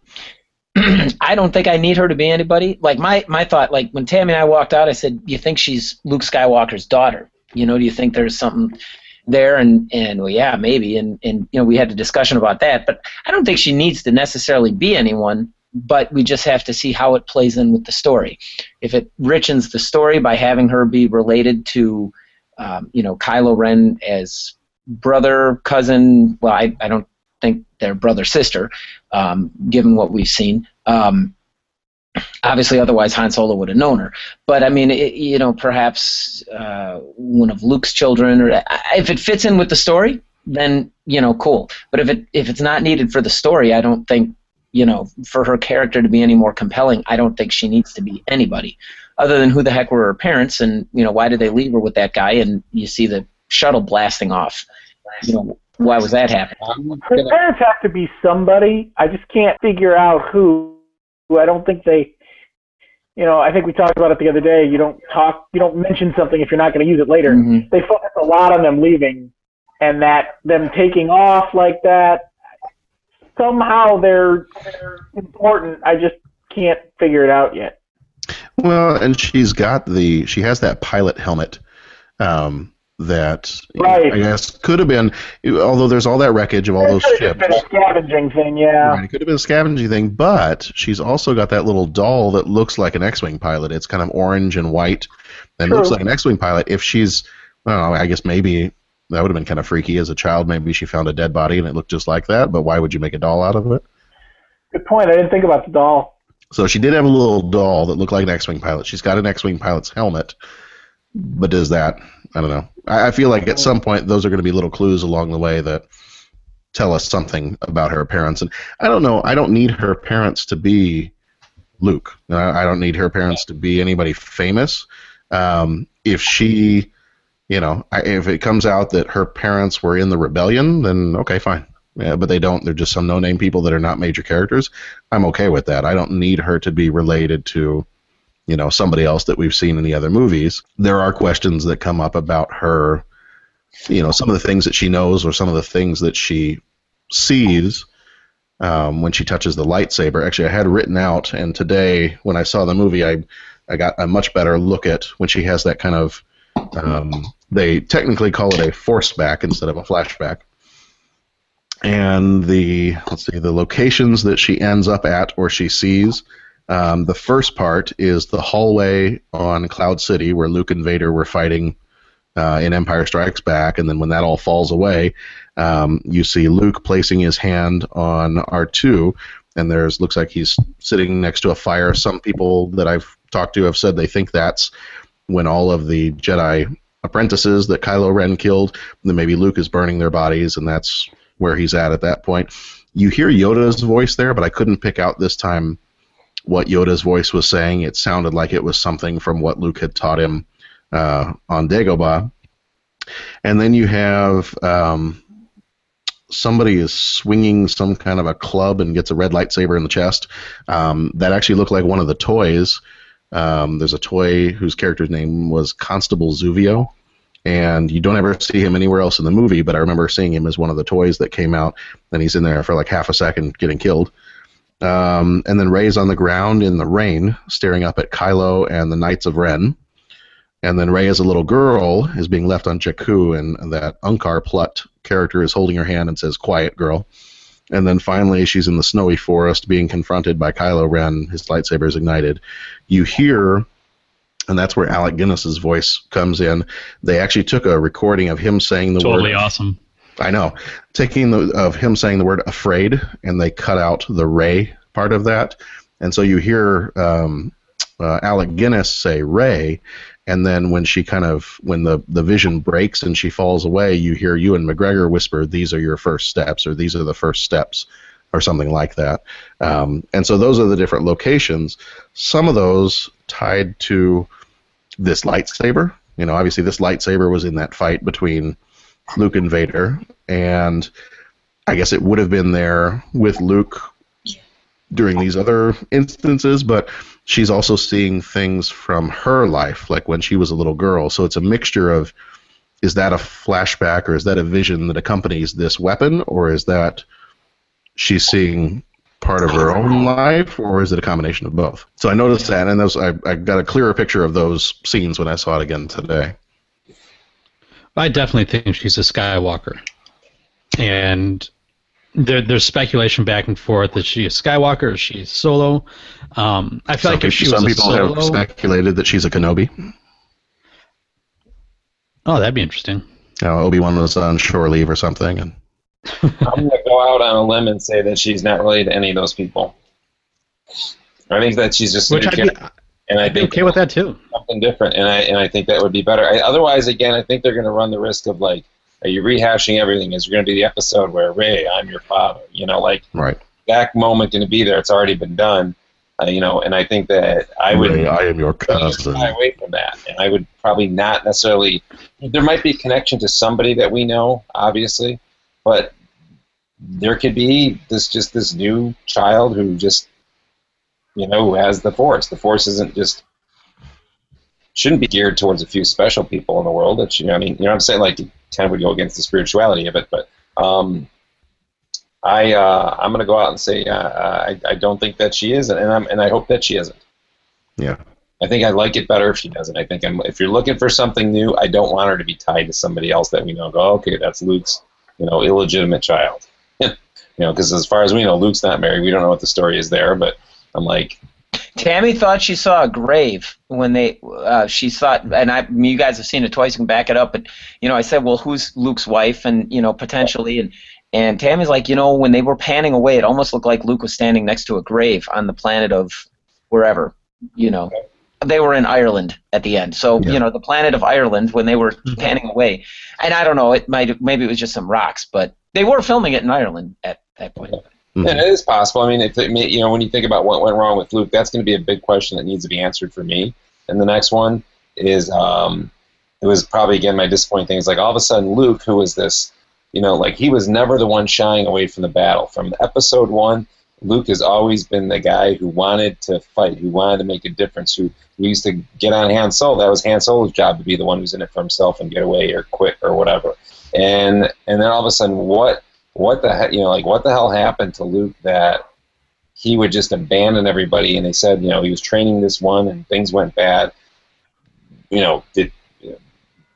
*clears throat* I don't think I need her to be anybody. Like my my thought, like when Tammy and I walked out, I said, "You think she's Luke Skywalker's daughter? You know, do you think there's something there?" And and well, yeah, maybe. And and you know, we had a discussion about that. But I don't think she needs to necessarily be anyone. But we just have to see how it plays in with the story. If it richens the story by having her be related to, um, you know, Kylo Ren as brother, cousin. Well, I I don't think they're brother sister, um, given what we've seen. Um, obviously, otherwise Han Solo would have known her. But I mean, it, you know, perhaps uh, one of Luke's children, or if it fits in with the story, then you know, cool. But if it if it's not needed for the story, I don't think you know, for her character to be any more compelling, I don't think she needs to be anybody other than who the heck were her parents, and you know, why did they leave her with that guy? And you see the shuttle blasting off. You know, why was that happening? Her parents have to be somebody. I just can't figure out who. who I don't think they. You know, I think we talked about it the other day. You don't talk, you don't mention something if you're not going to use it later. Mhm. They focus a lot on them leaving, and that them taking off like that. Somehow they're important. I just can't figure it out yet. Well, and she's got the she has that pilot helmet um, that Right. I guess could have been. Although there's all that wreckage of all those It could have ships. been a scavenging thing, yeah. Right, it could have been a scavenging thing, but she's also got that little doll that looks like an X-wing pilot. It's kind of orange and white, and True. looks like an X-wing pilot. If she's, I don't know, I guess maybe that would have been kind of freaky as a child. Maybe she found a dead body and it looked just like that. But why would you make a doll out of it? Good point. I didn't think about the doll. So she did have a little doll that looked like an X-wing pilot. She's got an X-wing pilot's helmet, but does that? I don't know. I, I feel like at some point those are going to be little clues along the way that tell us something about her parents. And I don't know. I don't need her parents to be Luke. I, I don't need her parents to be anybody famous. Um, if she, you know, I, if it comes out that her parents were in the rebellion, then okay, fine. Yeah, but they don't. They're just some no-name people that are not major characters. I'm okay with that. I don't need her to be related to, you know, somebody else that we've seen in the other movies. There are questions that come up about her, you know, some of the things that she knows or some of the things that she sees um, when she touches the lightsaber. Actually, I had written out, and today when I saw the movie, I I got a much better look at when she has that kind of. Um, they technically call it a force back instead of a flashback and the let's see the locations that she ends up at or she sees. Um, the first part is the hallway on Cloud City where Luke and Vader were fighting uh, in Empire Strikes Back, and then when that all falls away, um, you see Luke placing his hand on R2, and there's looks like he's sitting next to a fire. Some people that I've talked to have said they think that's when all of the Jedi apprentices that Kylo Ren killed, then maybe Luke is burning their bodies, and that's where he's at at that point. You hear Yoda's voice there, but I couldn't pick out this time what Yoda's voice was saying. It sounded like it was something from what Luke had taught him uh, on Dagobah. And then you have um, somebody is swinging some kind of a club and gets a red lightsaber in the chest. Um, that actually looked like one of the toys. Um, there's a toy whose character's name was Constable Zuvio, and you don't ever see him anywhere else in the movie. But I remember seeing him as one of the toys that came out, and he's in there for like half a second getting killed. Um, and then Rey's on the ground in the rain, staring up at Kylo and the Knights of Ren. And then Rey, as a little girl, is being left on Jakku, and that Unkar Plutt character is holding her hand and says, "Quiet, girl." And then finally, she's in the snowy forest being confronted by Kylo Ren. His lightsaber is ignited. You hear, and that's where Alec Guinness's voice comes in. They actually took a recording of him saying the Totally word. awesome. I know. Taking the of him saying the word afraid, and they cut out the Rey part of that, and so you hear um, uh, Alec Guinness say Rey, and then when she kind of when the the vision breaks and she falls away, you hear Ewan McGregor whisper, "These are your first steps," or "These are the first steps." Or something like that, um, and so those are the different locations. Some of those tied to this lightsaber. You know, obviously this lightsaber was in that fight between Luke and Vader, and I guess it would have been there with Luke during these other instances, but she's also seeing things from her life, like when she was a little girl. So it's a mixture of is that a flashback or is that a vision that accompanies this weapon, or is that she's seeing part of her own life, or is it a combination of both? So I noticed that, and those I, I got a clearer picture of those scenes when I saw it again today. I definitely think she's a Skywalker, and there, there's speculation back and forth. Is she a Skywalker? Is she Solo? Um, I feel Some, like if she people, was some a people Solo, have speculated that she's a Kenobi. oh, that'd be interesting. You know, Obi Wan was on shore leave or something, and *laughs* I'm going to go out on a limb and say that she's not related to any of those people. I think that she's just a Which I'd be, character, and I I'd be think okay with that too. something different, and I and I think that would be better. I, otherwise, again, I think they're going to run the risk of like, are you rehashing everything? Is there going to be the episode where Rey, I'm your father? You know, like right. that moment going to be there? It's already been done. Uh, you know, and I think that I would. Rey, I am your cousin. shy away from that, and I would probably not necessarily. There might be a connection to somebody that we know, obviously, but there could be this just this new child who just, you know, who has the force. The force isn't just shouldn't be geared towards a few special people in the world. That you know, I mean, you know, what I'm saying like it kind of would go against the spirituality of it, but. Um, I uh, I'm gonna go out and say uh, I I don't think that she is, and I'm and I hope that she isn't. Yeah. I think I like it better if she doesn't. I think I'm, if you're looking for something new, I don't want her to be tied to somebody else that we know. Go, okay, that's Luke's, you know, illegitimate child. *laughs* you know, because as far as we know, Luke's not married. We don't know what the story is there, but I'm like, Tammy thought she saw a grave when they. Uh, she thought, and I, you guys have seen it twice. You can back it up, but you know, I said, well, who's Luke's wife, and you know, potentially, and and Tammy's like, you know, when they were panning away, it almost looked like Luke was standing next to a grave on the planet of wherever, you know. They were in Ireland at the end, so you know the planet of Ireland when they were panning away, and I don't know, it might maybe it was just some rocks, but they were filming it in Ireland at that point. And it is possible. I mean, if it, may- you know, when you think about what went wrong with Luke, that's going to be a big question that needs to be answered for me. And the next one is, um, it was probably again my disappointing thing is like all of a sudden Luke, who was this, you know, like he was never the one shying away from the battle. From episode one, Luke has always been the guy who wanted to fight, who wanted to make a difference, who, who used to get on Han Solo. That was Han Solo's job to be the one who's in it for himself and get away or quit or whatever. And and then all of a sudden, what what the he- you know like what the hell happened to Luke that he would just abandon everybody? And they said you know he was training this one and things went bad. You know did you know,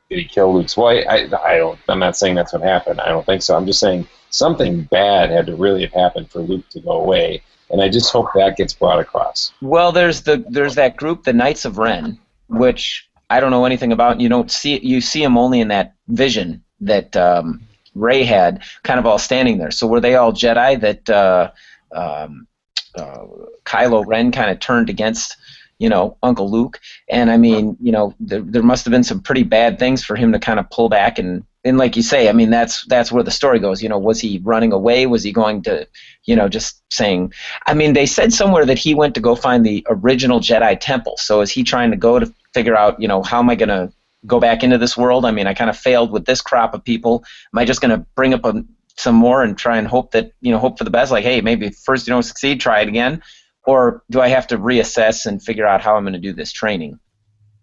did he kill Luke's wife? I I don't. I'm not saying that's what happened. I don't think so. I'm just saying something bad had to really have happened for Luke to go away. And I just hope that gets brought across. Well, there's the there's that group, the Knights of Ren, which I don't know anything about. You don't see you see them only in that vision that um, Rey had, kind of all standing there. So were they all Jedi that uh, um, uh, Kylo Ren kind of turned against? You know, Uncle Luke, and I mean, you know, there, there must have been some pretty bad things for him to kind of pull back and, and like you say, I mean, that's that's where the story goes. You know, was he running away? Was he going to, you know, just saying? I mean, they said somewhere that he went to go find the original Jedi temple. So is he trying to go to figure out, you know, how am I going to go back into this world? I mean, I kind of failed with this crop of people. Am I just going to bring up a, some more and try and hope that, you know, hope for the best? Like, hey, maybe first you don't succeed, try it again. Or do I have to reassess and figure out how I'm going to do this training?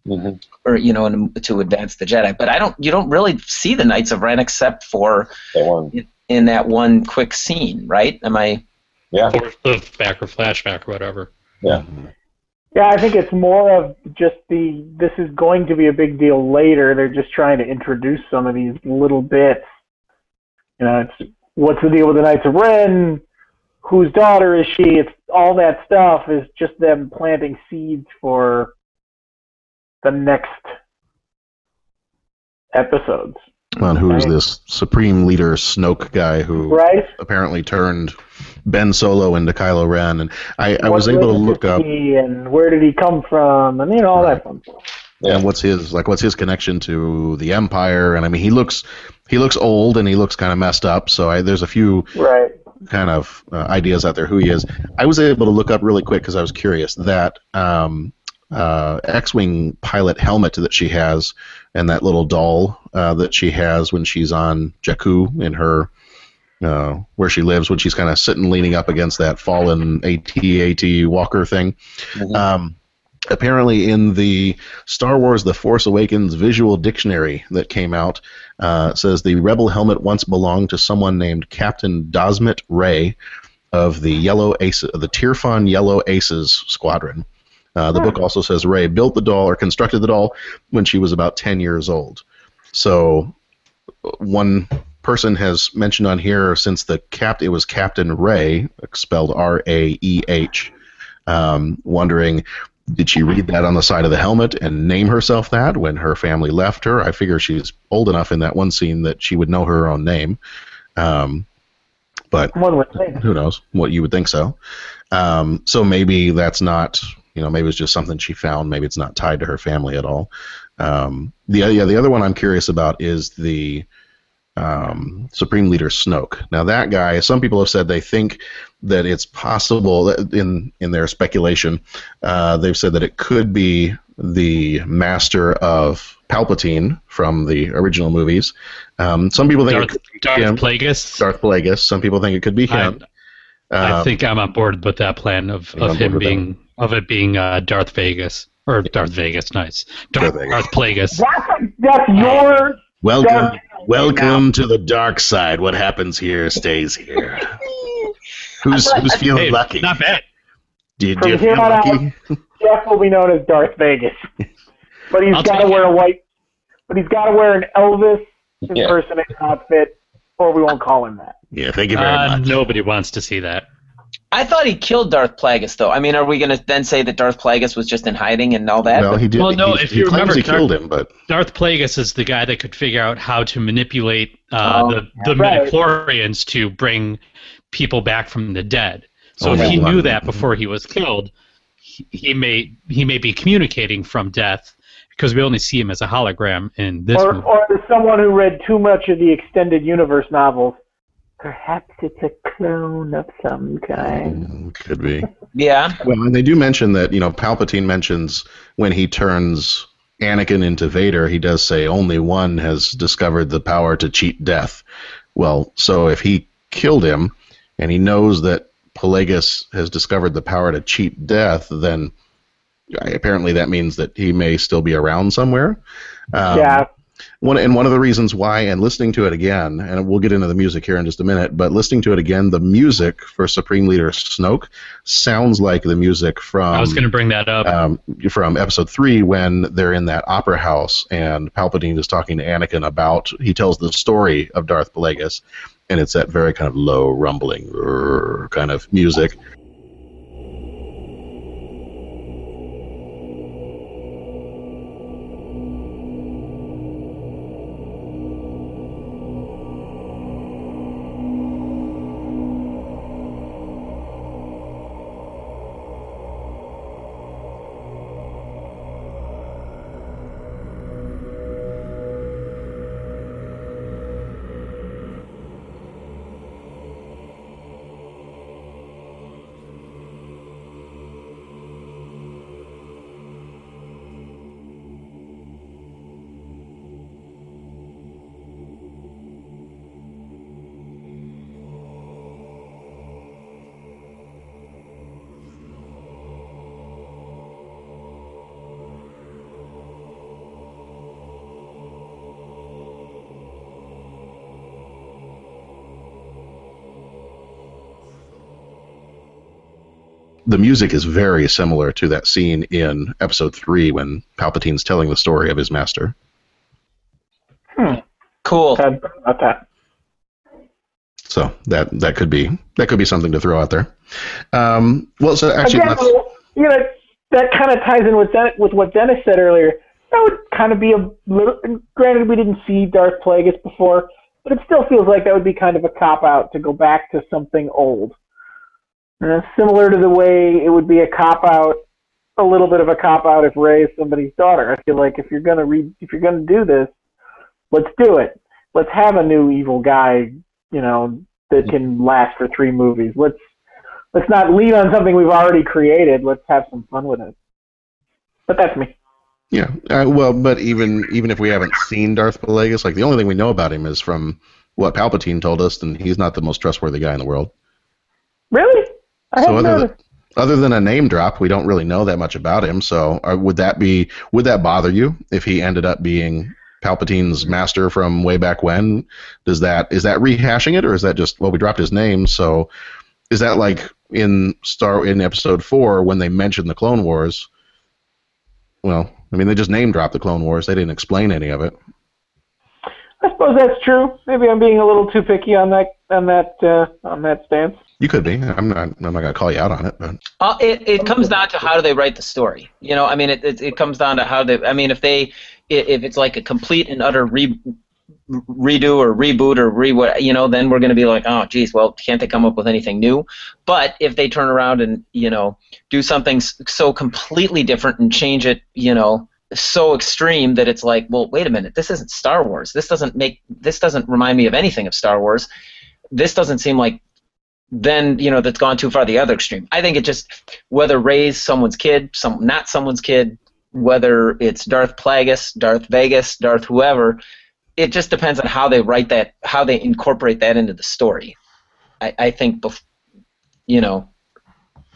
Mm-hmm. or you know, and to advance the Jedi. But I don't, you don't really see the Knights of Ren except for in, in that one quick scene, right? Am I? Yeah. Or flashback or flashback or whatever. Yeah. Yeah, I think it's more of just the this is going to be a big deal later. They're just trying to introduce some of these little bits. You know, it's what's the deal with the Knights of Ren? Whose daughter is she? It's all that stuff is just them planting seeds for the next episodes. On who is Right. this Supreme Leader Snoke guy who Right. apparently turned Ben Solo into Kylo Ren, and I, I was able to look up and where did he come from and you know all that fun stuff. and what's his like what's his connection to the Empire, and I mean he looks he looks old and he looks kind of messed up, so I, there's a few Right. kind of uh, ideas out there who he is. I was able to look up really quick because I was curious that um, uh, X-wing pilot helmet that she has, and that little doll uh, that she has when she's on Jakku in her uh, where she lives when she's kind of sitting leaning up against that fallen AT-AT Walker thing. Um, apparently, in the Star Wars: The Force Awakens visual dictionary that came out, uh, says the rebel helmet once belonged to someone named Captain Dosmit Raeh of the Yellow Aces, the Tierfon Yellow Aces squadron. Uh, the book also says Rey built the doll or constructed the doll when she was about 10 years old. So one person has mentioned on here since the cap it was Captain Raeh, spelled R A E H, um, wondering did she read that on the side of the helmet and name herself that when her family left her? I figure she's old enough in that one scene that she would know her own name. Um, but One would think. who knows? What you would think so. Um, so maybe that's not, you know, maybe it's just something she found. Maybe it's not tied to her family at all. Um, the yeah, the other one I'm curious about is the um, Supreme Leader Snoke. Now that guy, some people have said they think that it's possible that in in their speculation, uh, they've said that it could be the master of Palpatine from the original movies. Um, some people think Darth, it could be Darth him. Plagueis. Darth Plagueis. Some people think it could be him. I Um, think I'm on board with that plan of, of him being of it being uh, Darth Vegas or Darth Vegas. Nice. Darth, Darth Plagueis. That's that's your Welcome, Darth- welcome to the dark side. What happens here stays here. who's *laughs* who's feeling Hey, lucky? Not bad. Did From you here feel on out, lucky? Jeff will be known as Darth Vegas, *laughs* but he's I'll got to wear a white. But he's got to wear an Elvis Yeah. impersonating outfit, or we won't call him that. Yeah, thank you very Uh, much. nobody wants to see that. I thought he killed Darth Plagueis, though. I mean, are we going to then say that Darth Plagueis was just in hiding and all that? Well, he did. Well, no, he, if he you claims remember, he Darth- killed him, but Darth Plagueis is the guy that could figure out how to manipulate uh, Oh, the, the right. midichlorians to bring people back from the dead. So Oh, if yeah. he knew that before he was killed, he, he may he may be communicating from death because we only see him as a hologram in this Or, movie. or as someone who read too much of the extended universe novels, perhaps it's a clone of some kind. mm, could be. yeah. Well, and they do mention that you know Palpatine mentions when he turns Anakin into Vader, he does say only one has discovered the power to cheat death. Well, so if he killed him, and he knows that Plagueis has discovered the power to cheat death, then apparently that means that he may still be around somewhere. Um, yeah, one and one of the reasons why, and listening to it again, and we'll get into the music here in just a minute, but listening to it again, the music for Supreme Leader Snoke sounds like the music from I was going to bring that up. um, from Episode Three when they're in that opera house and Palpatine is talking to Anakin about. He tells the story of Darth Plagueis, and it's that very kind of low, rumbling kind of music. The music is very similar to that scene in episode three when Palpatine's telling the story of his master. Cool. Had about that. So that that could be that could be something to throw out there. Um, well, so actually, Again, let's, you know, that kind of ties in with Den- with what Dennis said earlier. That would kind of be a little. Granted, we didn't see Darth Plagueis before, but it still feels like that would be kind of a cop out to go back to something old. Uh, similar to the way it would be a cop out, a little bit of a cop out if Rey is somebody's daughter. I feel like if you're gonna read, if you're gonna do this, let's do it. Let's have a new evil guy, you know, that can last for three movies. Let's let's not lean on something we've already created. Let's have some fun with it. But that's me. yeah. Uh, well, but even even if we haven't seen Darth Plagueis, like the only thing we know about him is from what Palpatine told us, and he's not the most trustworthy guy in the world. Really? I So other than, other than a name drop, we don't really know that much about him. So uh, would that be would that bother you if he ended up being Palpatine's master from way back when? Does that is that rehashing it, or is that just well we dropped his name? So is that like in Star in Episode Four when they mentioned the Clone Wars? Well, I mean they just name dropped the Clone Wars. They didn't explain any of it. I suppose that's true. Maybe I'm being a little too picky on that on that uh, on that stance. You could be. I'm not. I'm not gonna call you out on it, but Uh, it, it comes down to how do they write the story. You know, I mean, it, it, it comes down to how they. I mean, if they, if it's like a complete and utter re, redo or reboot or re what, you know, then we're going to be like, oh, geez, well, can't they come up with anything new? But if they turn around and you know do something so completely different and change it, you know, so extreme that it's like, well, wait a minute, this isn't Star Wars. This doesn't make. This doesn't remind me of anything of Star Wars. This doesn't seem like then you know that's gone too far the other extreme. I think it just whether Rey's someone's kid, some not someone's kid, whether it's Darth Plagueis, Darth Vegas, Darth whoever, it just depends on how they write that, how they incorporate that into the story. I, I think, bef- you know,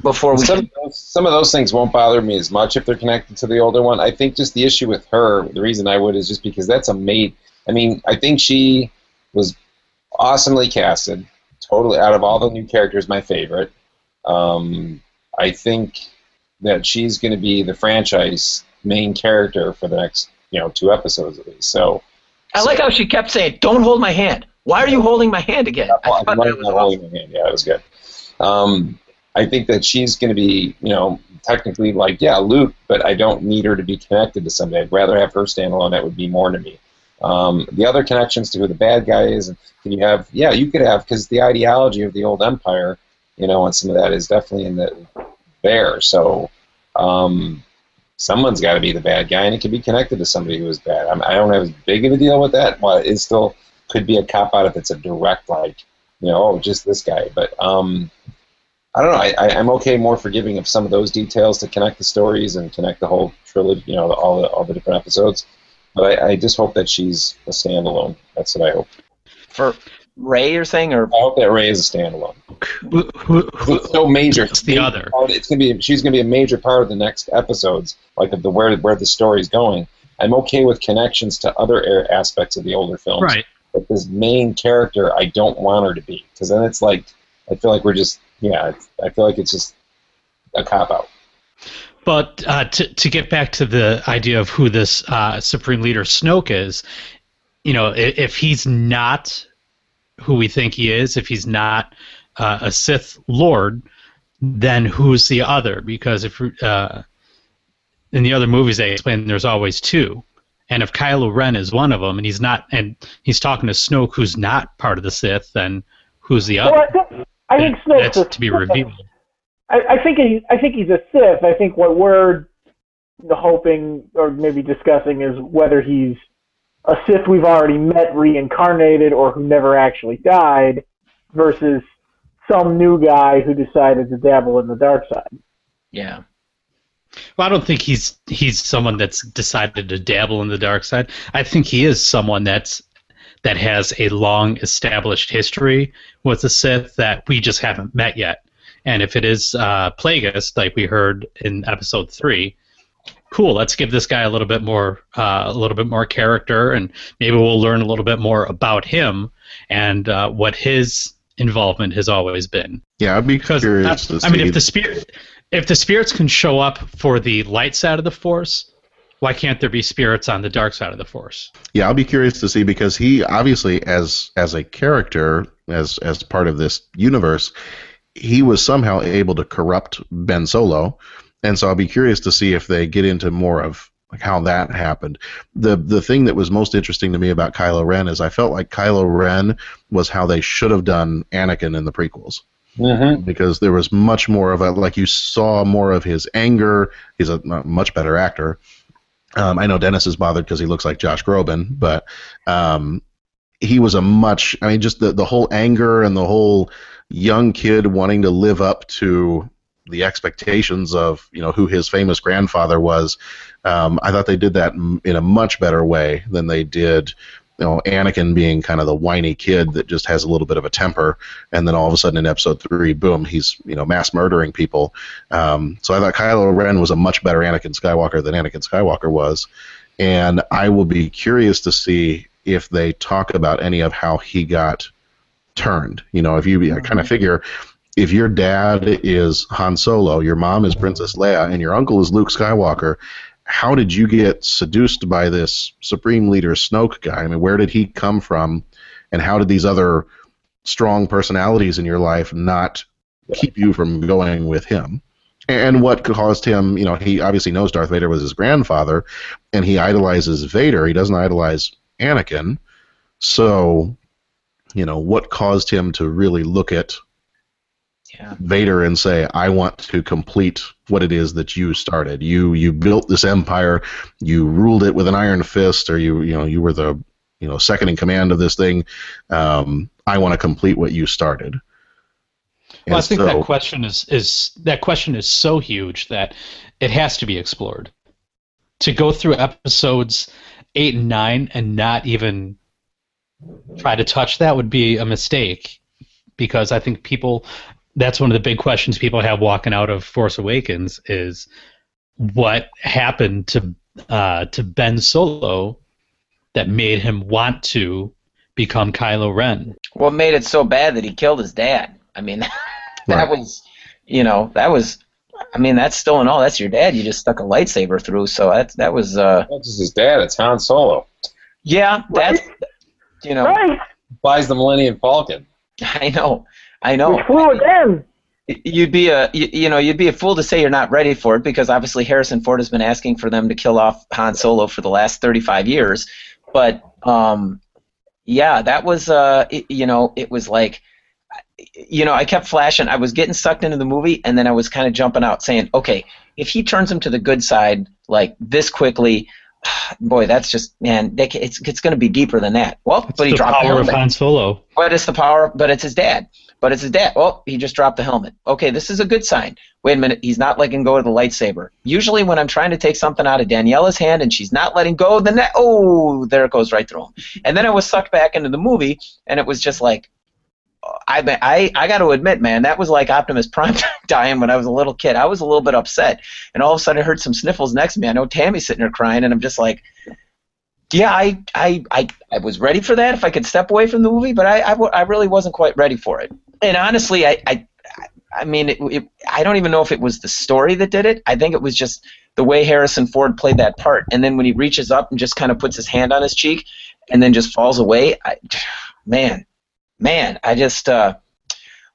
before we some, can, some of those things won't bother me as much if they're connected to the older one. I think just the issue with her, the reason I would is just because that's a mate. I mean, I think she was awesomely casted. Totally out of all the new characters, my favorite. Um, I think that she's going to be the franchise main character for the next you know two episodes at least. So I like how she kept saying, "Don't hold my hand." Why are you holding my hand again? *laughs* I well, that was not holding my hand. Yeah, it was good. Um, I think that she's going to be, you know, technically like, yeah, Luke, but I don't need her to be connected to somebody. I'd rather have her stand alone. That would be more to me. Um, the other connections to who the bad guy is, and can you have? Yeah, you could have because the ideology of the old empire, you know, and some of that is definitely in the there. So um, someone's got to be the bad guy, and it can be connected to somebody who is bad. I'm, I don't have as big of a deal with that. Well, it still could be a cop out if it's a direct like, you know, oh, just this guy. But um, I don't know. I, I, I'm okay, more forgiving of some of those details to connect the stories and connect the whole trilogy, you know, all the all the different episodes. But I, I just hope that she's a standalone. That's what I hope. For Rey, you're saying, or I hope that Rey is a standalone. Who, who, who, It's so major. It's the other. It's gonna be. She's gonna be a major part of the next episodes, like of the where where the story's going. I'm okay with connections to other aspects of the older films. Right. But this main character, I don't want her to be, because then it's like I feel like we're just yeah. It's, I feel like it's just a cop out. But uh, to to get back to the idea of who this uh, Supreme Leader Snoke is, you know, if, if he's not who we think he is, if he's not uh, a Sith Lord, then who's the other? Because if uh, in the other movies they explain there's always two, and if Kylo Ren is one of them, and he's not, and he's talking to Snoke, who's not part of the Sith, then who's the other? Well, I think, I think Snoke's That's to be revealed. I, think he, I think he's a Sith. I think what we're hoping or maybe discussing is whether he's a Sith we've already met reincarnated or who never actually died versus some new guy who decided to dabble in the dark side. yeah, Well, I don't think he's he's someone that's decided to dabble in the dark side. I think he is someone that's that has a long established history with the Sith that we just haven't met yet. And if it is uh, Plagueis, like we heard in episode three, cool. Let's give this guy a little bit more uh, a little bit more character, and maybe we'll learn a little bit more about him and uh, what his involvement has always been. Yeah, I'd be Because curious I mean, if the spirit, if the spirits can show up for the light side of the force, why can't there be spirits on the dark side of the force? Yeah, I'll be curious to see because he obviously, as as a character, as as part of this universe, he was somehow able to corrupt Ben Solo, and so I'll be curious to see if they get into more of like how that happened. The the thing that was most interesting to me about Kylo Ren is I felt like Kylo Ren was how they should have done Anakin in the prequels Mm-hmm. because there was much more of a like you saw more of his anger. He's a much better actor. Um, I know Dennis is bothered because he looks like Josh Groban, but um, he was a much. I mean, just the the whole anger and the whole young kid wanting to live up to the expectations of you know who his famous grandfather was. Um, I thought they did that in a much better way than they did. You know, Anakin being kind of the whiny kid that just has a little bit of a temper, and then all of a sudden in Episode three, boom, he's you know mass murdering people. Um, so I thought Kylo Ren was a much better Anakin Skywalker than Anakin Skywalker was, and I will be curious to see if they talk about any of how he got turned. You know, if you I kind of mm-hmm. figure if your dad is Han Solo, your mom is Princess Leia, and your uncle is Luke Skywalker, how did you get seduced by this Supreme Leader Snoke guy? I mean, where did he come from, and how did these other strong personalities in your life not keep you from going with him? And what caused him, you know, he obviously knows Darth Vader was his grandfather, and he idolizes Vader. He doesn't idolize Anakin. So, you know, what caused him to really look at yeah. Vader and say, "I want to complete what it is that you started. You you built this empire. You ruled it with an iron fist, or you you know you were the you know second in command of this thing. Um, I want to complete what you started." Well, I think so- that question is is that question is so huge that it has to be explored. To go through episodes eight and nine and not even try to touch that would be a mistake, because I think people. That's one of the big questions people have walking out of Force Awakens is what happened to uh, to Ben Solo that made him want to become Kylo Ren. What made it so bad that he killed his dad? I mean, *laughs* that Right. was, you know, that was I mean, that's still in all. That's your dad. You just stuck a lightsaber through. So that that was. Uh, Not just his dad. It's Han Solo. yeah, that's. You know, Right. Buys the Millennium Falcon. *laughs* I know, I know. We flew again. You'd be a you, you know you'd be a fool to say you're not ready for it because obviously Harrison Ford has been asking for them to kill off Han Solo for the last 35 years, but um, yeah, that was uh, it, you know it was like you know I kept flashing. I was getting sucked into the movie and then I was kind of jumping out saying, okay, if he turns him to the good side like this quickly. Boy, that's just man. they It's it's going to be deeper than that. Well, but he the dropped the power of helmet. Han Solo. But it's the power. But it's his dad. But it's his dad. Oh, he just dropped the helmet. Okay, this is a good sign. Wait a minute, he's not letting go of the lightsaber. Usually, when I'm trying to take something out of Daniela's hand and she's not letting go, then that oh, there it goes right through him. And then I was sucked back into the movie, and it was just like, I I I got to admit, man, that was like Optimus Prime *laughs* dying when I was a little kid. I was a little bit upset, and all of a sudden I heard some sniffles next to me. I know Tammy's sitting there crying, and I'm just like yeah, I, I, I, I was ready for that if I could step away from the movie, but I, I, w- I really wasn't quite ready for it. And honestly, I, I, I mean, it, it, I don't even know if it was the story that did it. I think it was just the way Harrison Ford played that part. And then when he reaches up and just kind of puts his hand on his cheek, and then just falls away, I, *sighs* man, man, I just uh,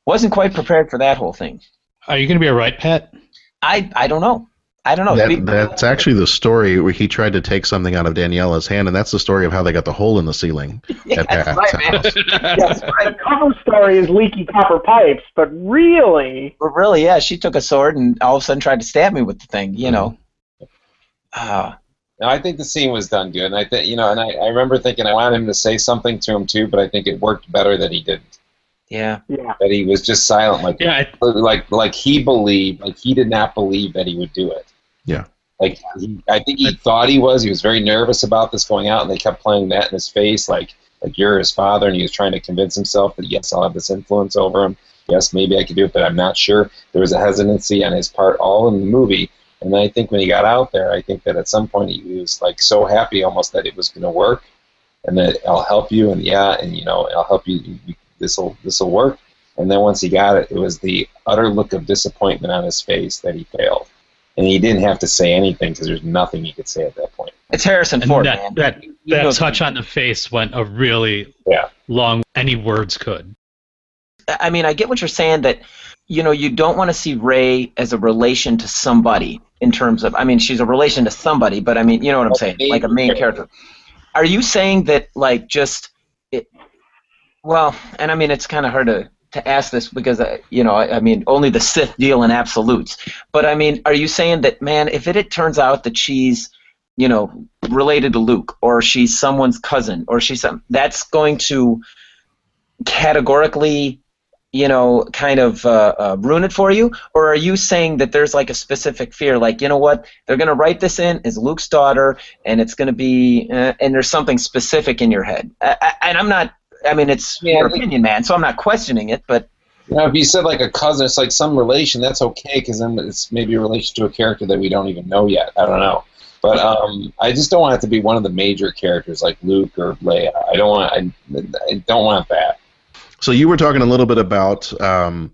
wasn't quite prepared for that whole thing. Are you going to be all right, Pat? I, I don't know. I don't know. That, that's actually the story where he tried to take something out of Daniela's hand, and that's the story of how they got the hole in the ceiling *laughs* at That's Pat's right, man. house. *laughs* That's *laughs* right. The cover story is leaky copper pipes, but really, But really, yeah, she took a sword and all of a sudden tried to stab me with the thing, you know. Uh, No, I think the scene was done good, and I think you know, and I, I remember thinking I wanted him to say something to him too, but I think it worked better that he didn't. Yeah. yeah. That he was just silent, like Yeah, like like he believed, like he did not believe that he would do it. Yeah. Like he, I think he thought he was. He was very nervous about this going out, and they kept playing that in his face, like like you're his father, and he was trying to convince himself that yes, I'll have this influence over him. Yes, maybe I could do it, but I'm not sure. There was a hesitancy on his part all in the movie, and I think when he got out there, I think that at some point he was like so happy almost that it was going to work, and that I'll help you, and yeah, and you know I'll help you. This will this will work. And then once he got it, it was the utter look of disappointment on his face that he failed. And he didn't have to say anything because there's nothing he could say at that point. It's Harrison and Ford, that man. that, You that know- touch on the face went a really Yeah. long. Any words could. I mean, I get what you're saying that, you know, you don't want to see Rey as a relation to somebody in terms of, I mean, she's a relation to somebody, but I mean, you know what I'm saying, like a main character. Are you saying that, like, just it? Well, and I mean, it's kind of hard to to ask this because, uh, you know, I, I mean, only the Sith deal in absolutes. But I mean, are you saying that, man, if it, it turns out that she's you know, related to Luke, or she's someone's cousin, or she's some, that's going to categorically, you know, kind of uh, uh, ruin it for you? Or are you saying that there's like a specific fear, like, you know what, they're going to write this in as Luke's daughter, and it's going to be, uh, and there's something specific in your head? I, I, and I'm not, I mean, it's Yeah, your opinion, man, so I'm not questioning it, but You know, if you said like a cousin, it's like some relation. That's okay because then it's maybe a relation to a character that we don't even know yet. I don't know, but um, I just don't want it to be one of the major characters like Luke or Leia. I don't want. I, I don't want that. So you were talking a little bit about um,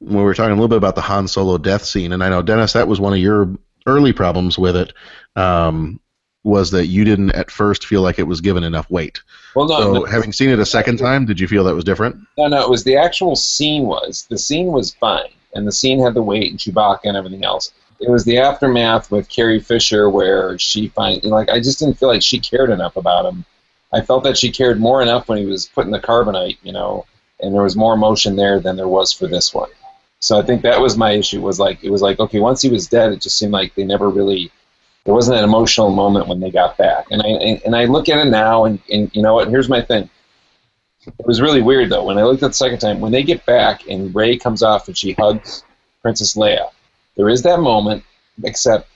we were talking a little bit about the Han Solo death scene, and I know Dennis, that was one of your early problems with it. Um, was that you didn't at first feel like it was given enough weight? Well, no, so no, having seen it a second time, did you feel that was different? no, no. It was the actual scene. Was the scene was fine, and the scene had the weight and Chewbacca and everything else. It was the aftermath with Carrie Fisher where she find like I just didn't feel like she cared enough about him. I felt that she cared more enough when he was put in the carbonite, you know, and there was more emotion there than there was for this one. So I think that was my issue. Was like it was like okay, once he was dead, it just seemed like they never really. There wasn't an emotional moment when they got back, and I and I look at it now, and, and you know what? Here's my thing. It was really weird though when I looked at the second time. When they get back and Rey comes off and she hugs Princess Leia, there is that moment. Except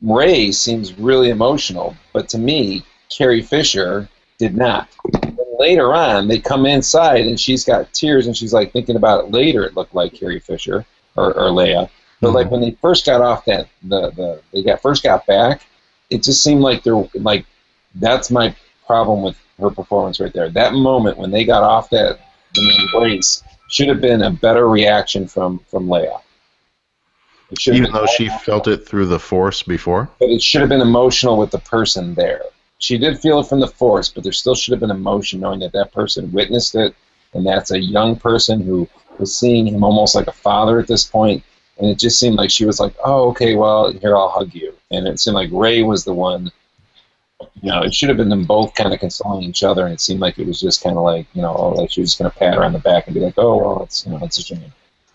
Rey seems really emotional, but to me, Carrie Fisher did not. And later on, they come inside and she's got tears and she's like thinking about it later. It looked like Carrie Fisher or, or Leia, but like mm-hmm. when they first got off that the the they got first got back, it just seemed like they're like that's my problem with her performance right there. That moment when they got off that the embrace should have been a better reaction from from Leia. It should have Even though she felt it through the Force before. but it should have been emotional with the person there. She did feel it from the force, but there still should have been emotion knowing that that person witnessed it, and that's a young person who was seeing him almost like a father at this point, and it just seemed like she was like, "Oh, okay, well, here I'll hug you," and it seemed like Rey was the one. You know, it should have been them both kind of consoling each other, and it seemed like it was just kind of like, you know, like she was just going to pat her on the back and be like, "Oh, well, it's you know, it's a shame."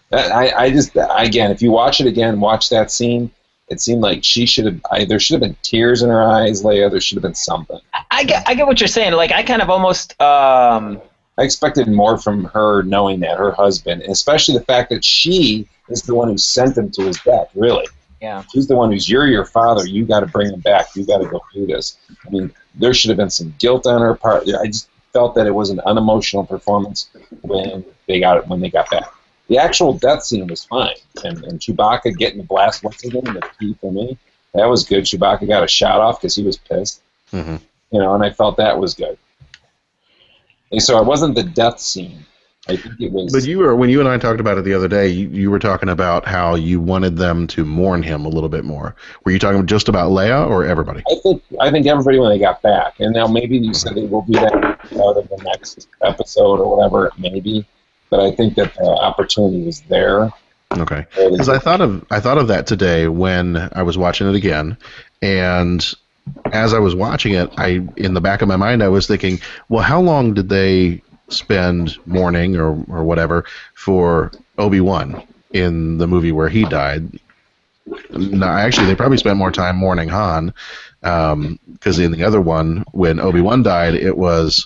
That, I, I just again, if you watch it again, watch that scene. It seemed like she should have. I, there should have been tears in her eyes, Leia. There should have been something. I get, I get what you're saying. Like, I kind of almost, um, I expected more from her, knowing that her husband, and especially the fact that she is the one who sent him to his death. Really, yeah. she's the one who's you're your father. You got to bring him back. You got to go through this. I mean, there should have been some guilt on her part. I just felt that it was an unemotional performance when they got it when they got back. The actual death scene was fine, and, and Chewbacca getting the blast once again, the key for me, that was good. Chewbacca got a shot off because he was pissed, Mm-hmm. you know, and I felt that was good. And so it wasn't the death scene. I think it was. But you were when you and I talked about it the other day. You, you were talking about how you wanted them to mourn him a little bit more. Were you talking just about Leia or everybody? I think I think everybody when they got back, and now maybe you said it will be that out of the next episode or whatever, maybe. But I think that the opportunity was there. Okay. Because I thought of I thought of that today when I was watching it again, and as I was watching it, I in the back of my mind I was thinking, well, how long did they spend mourning or or whatever for Obi Wan in the movie where he died? No, actually, they probably spent more time mourning Han, um, because in the other one, when Obi Wan died, it was,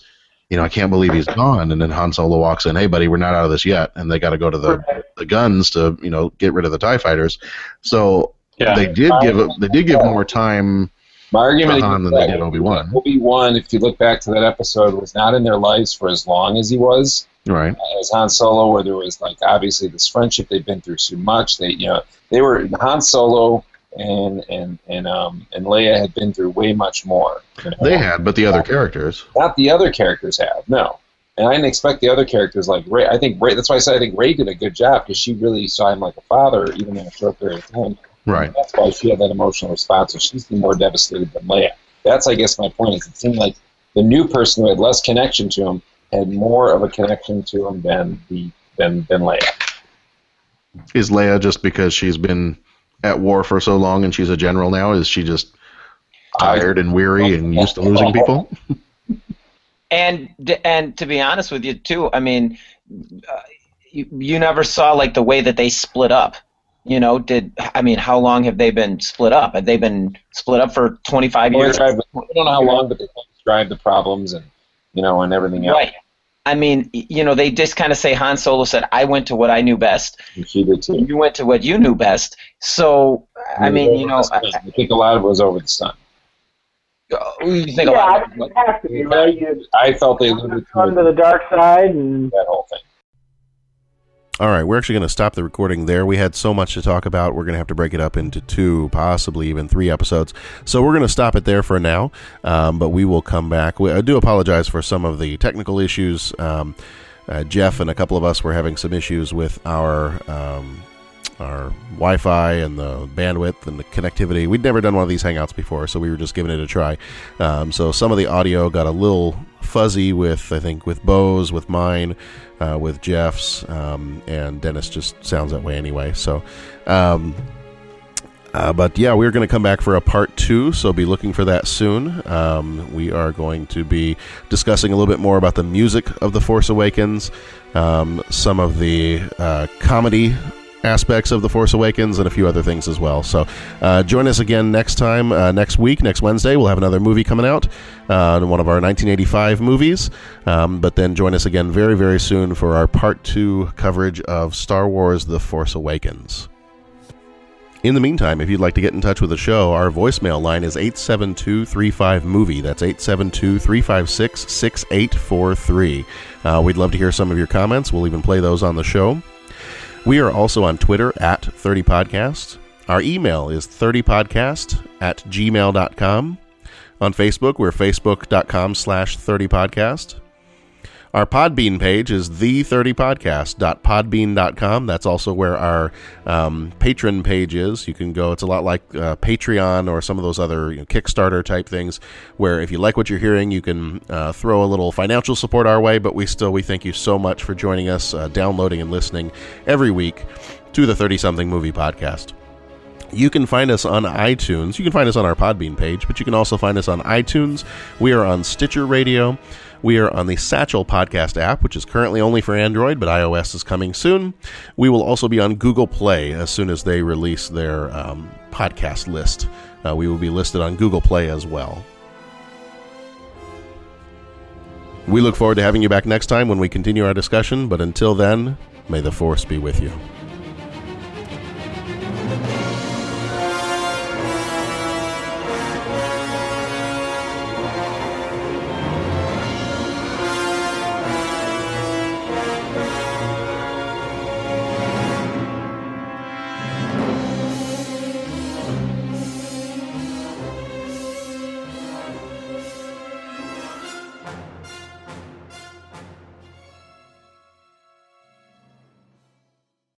you know, I can't believe he's gone, and then Han Solo walks in, hey buddy, we're not out of this yet, and they got to go to the the guns to you know get rid of the TIE fighters. So Yeah. they did give they did give more time My argument Han than they did Obi Wan. Obi Wan, if you look back to that episode, was not in their lives for as long as he was. Right. As Han Solo, where there was like obviously this friendship, they've been through so much. They, you know, they were Han Solo and and and um and Leia had been through way much more. you know? They had, but the other characters. Not the other characters have, no. And I didn't expect the other characters like Rey. I think Rey. That's why I said I think Rey did a good job because she really saw him like a father, even in a short period of time. Right. That's why she had that emotional response, and she's more devastated than Leia. That's, I guess, my point. Is it seemed like the new person who had less connection to him had more of a connection to him than the than than Leia. Is Leia just because she's been at war for so long and she's a general now? Is she just tired and weary and used to losing people? *laughs* and and to be honest with you too, I mean, uh, you, you never saw like the way that they split up. You know, did I mean how long have they been split up? Have they been split up for 25 Well, years? I don't know how long, but they describe the problems and you know and everything else. Right. I mean, you know, they just kind of say Han Solo said, "I went to what I knew best." And she did too. You went to what you knew best. So, I mean, you know, I, I think a lot of it was over the sun. Oh, you think a lot I think it has to be, right? I felt they alluded gone to to the dark side, and that whole thing. All right, we're actually going to stop the recording there. We had so much to talk about. We're going to have to break it up into two, possibly even three episodes. So we're going to stop it there for now, um, but we will come back. We, I do apologize for some of the technical issues. Um, uh, Jeff and a couple of us were having some issues with our um, our Wi-Fi and the bandwidth and the connectivity. We'd never done one of these hangouts before, so we were just giving it a try. Um, so some of the audio got a little fuzzy with, I think, with Bose, with mine, uh, with Jeff's, um, and Dennis just sounds that way anyway. So. Um, uh, but yeah, we're going to come back for a part two, so be looking for that soon. Um, we are going to be discussing a little bit more about the music of The Force Awakens, um, some of the uh, comedy aspects of The Force Awakens, and a few other things as well. So uh, join us again next time, uh, next week, next Wednesday. We'll have another movie coming out, uh, one of our 1985 movies. Um, but then join us again very, very soon for our part two coverage of Star Wars The Force Awakens. In the meantime, if you'd like to get in touch with the show, our voicemail line is 872-35-MOVIE. That's 872-356-6843. Uh, we'd love to hear some of your comments. We'll even play those on the show. We are also on Twitter at 30podcast. Our email is 30podcast at gmail.com. On Facebook, we're facebook.com slash 30podcast. Our Podbean page is the30podcast.podbean.com. That's also where our um, patron page is. You can go, it's a lot like uh, Patreon or some of those other you know, Kickstarter type things, where if you like what you're hearing, you can uh, throw a little financial support our way. But we still, we thank you so much for joining us, uh, downloading and listening every week to the 30 something movie podcast. You can find us on iTunes. You can find us on our Podbean page, but you can also find us on iTunes. We are on Stitcher Radio. We are on the Satchel Podcast app, which is currently only for Android, but iOS is coming soon. We will also be on Google Play as soon as they release their um, podcast list. Uh, we will be listed on Google Play as well. We look forward to having you back next time when we continue our discussion, but until then, may the Force be with you.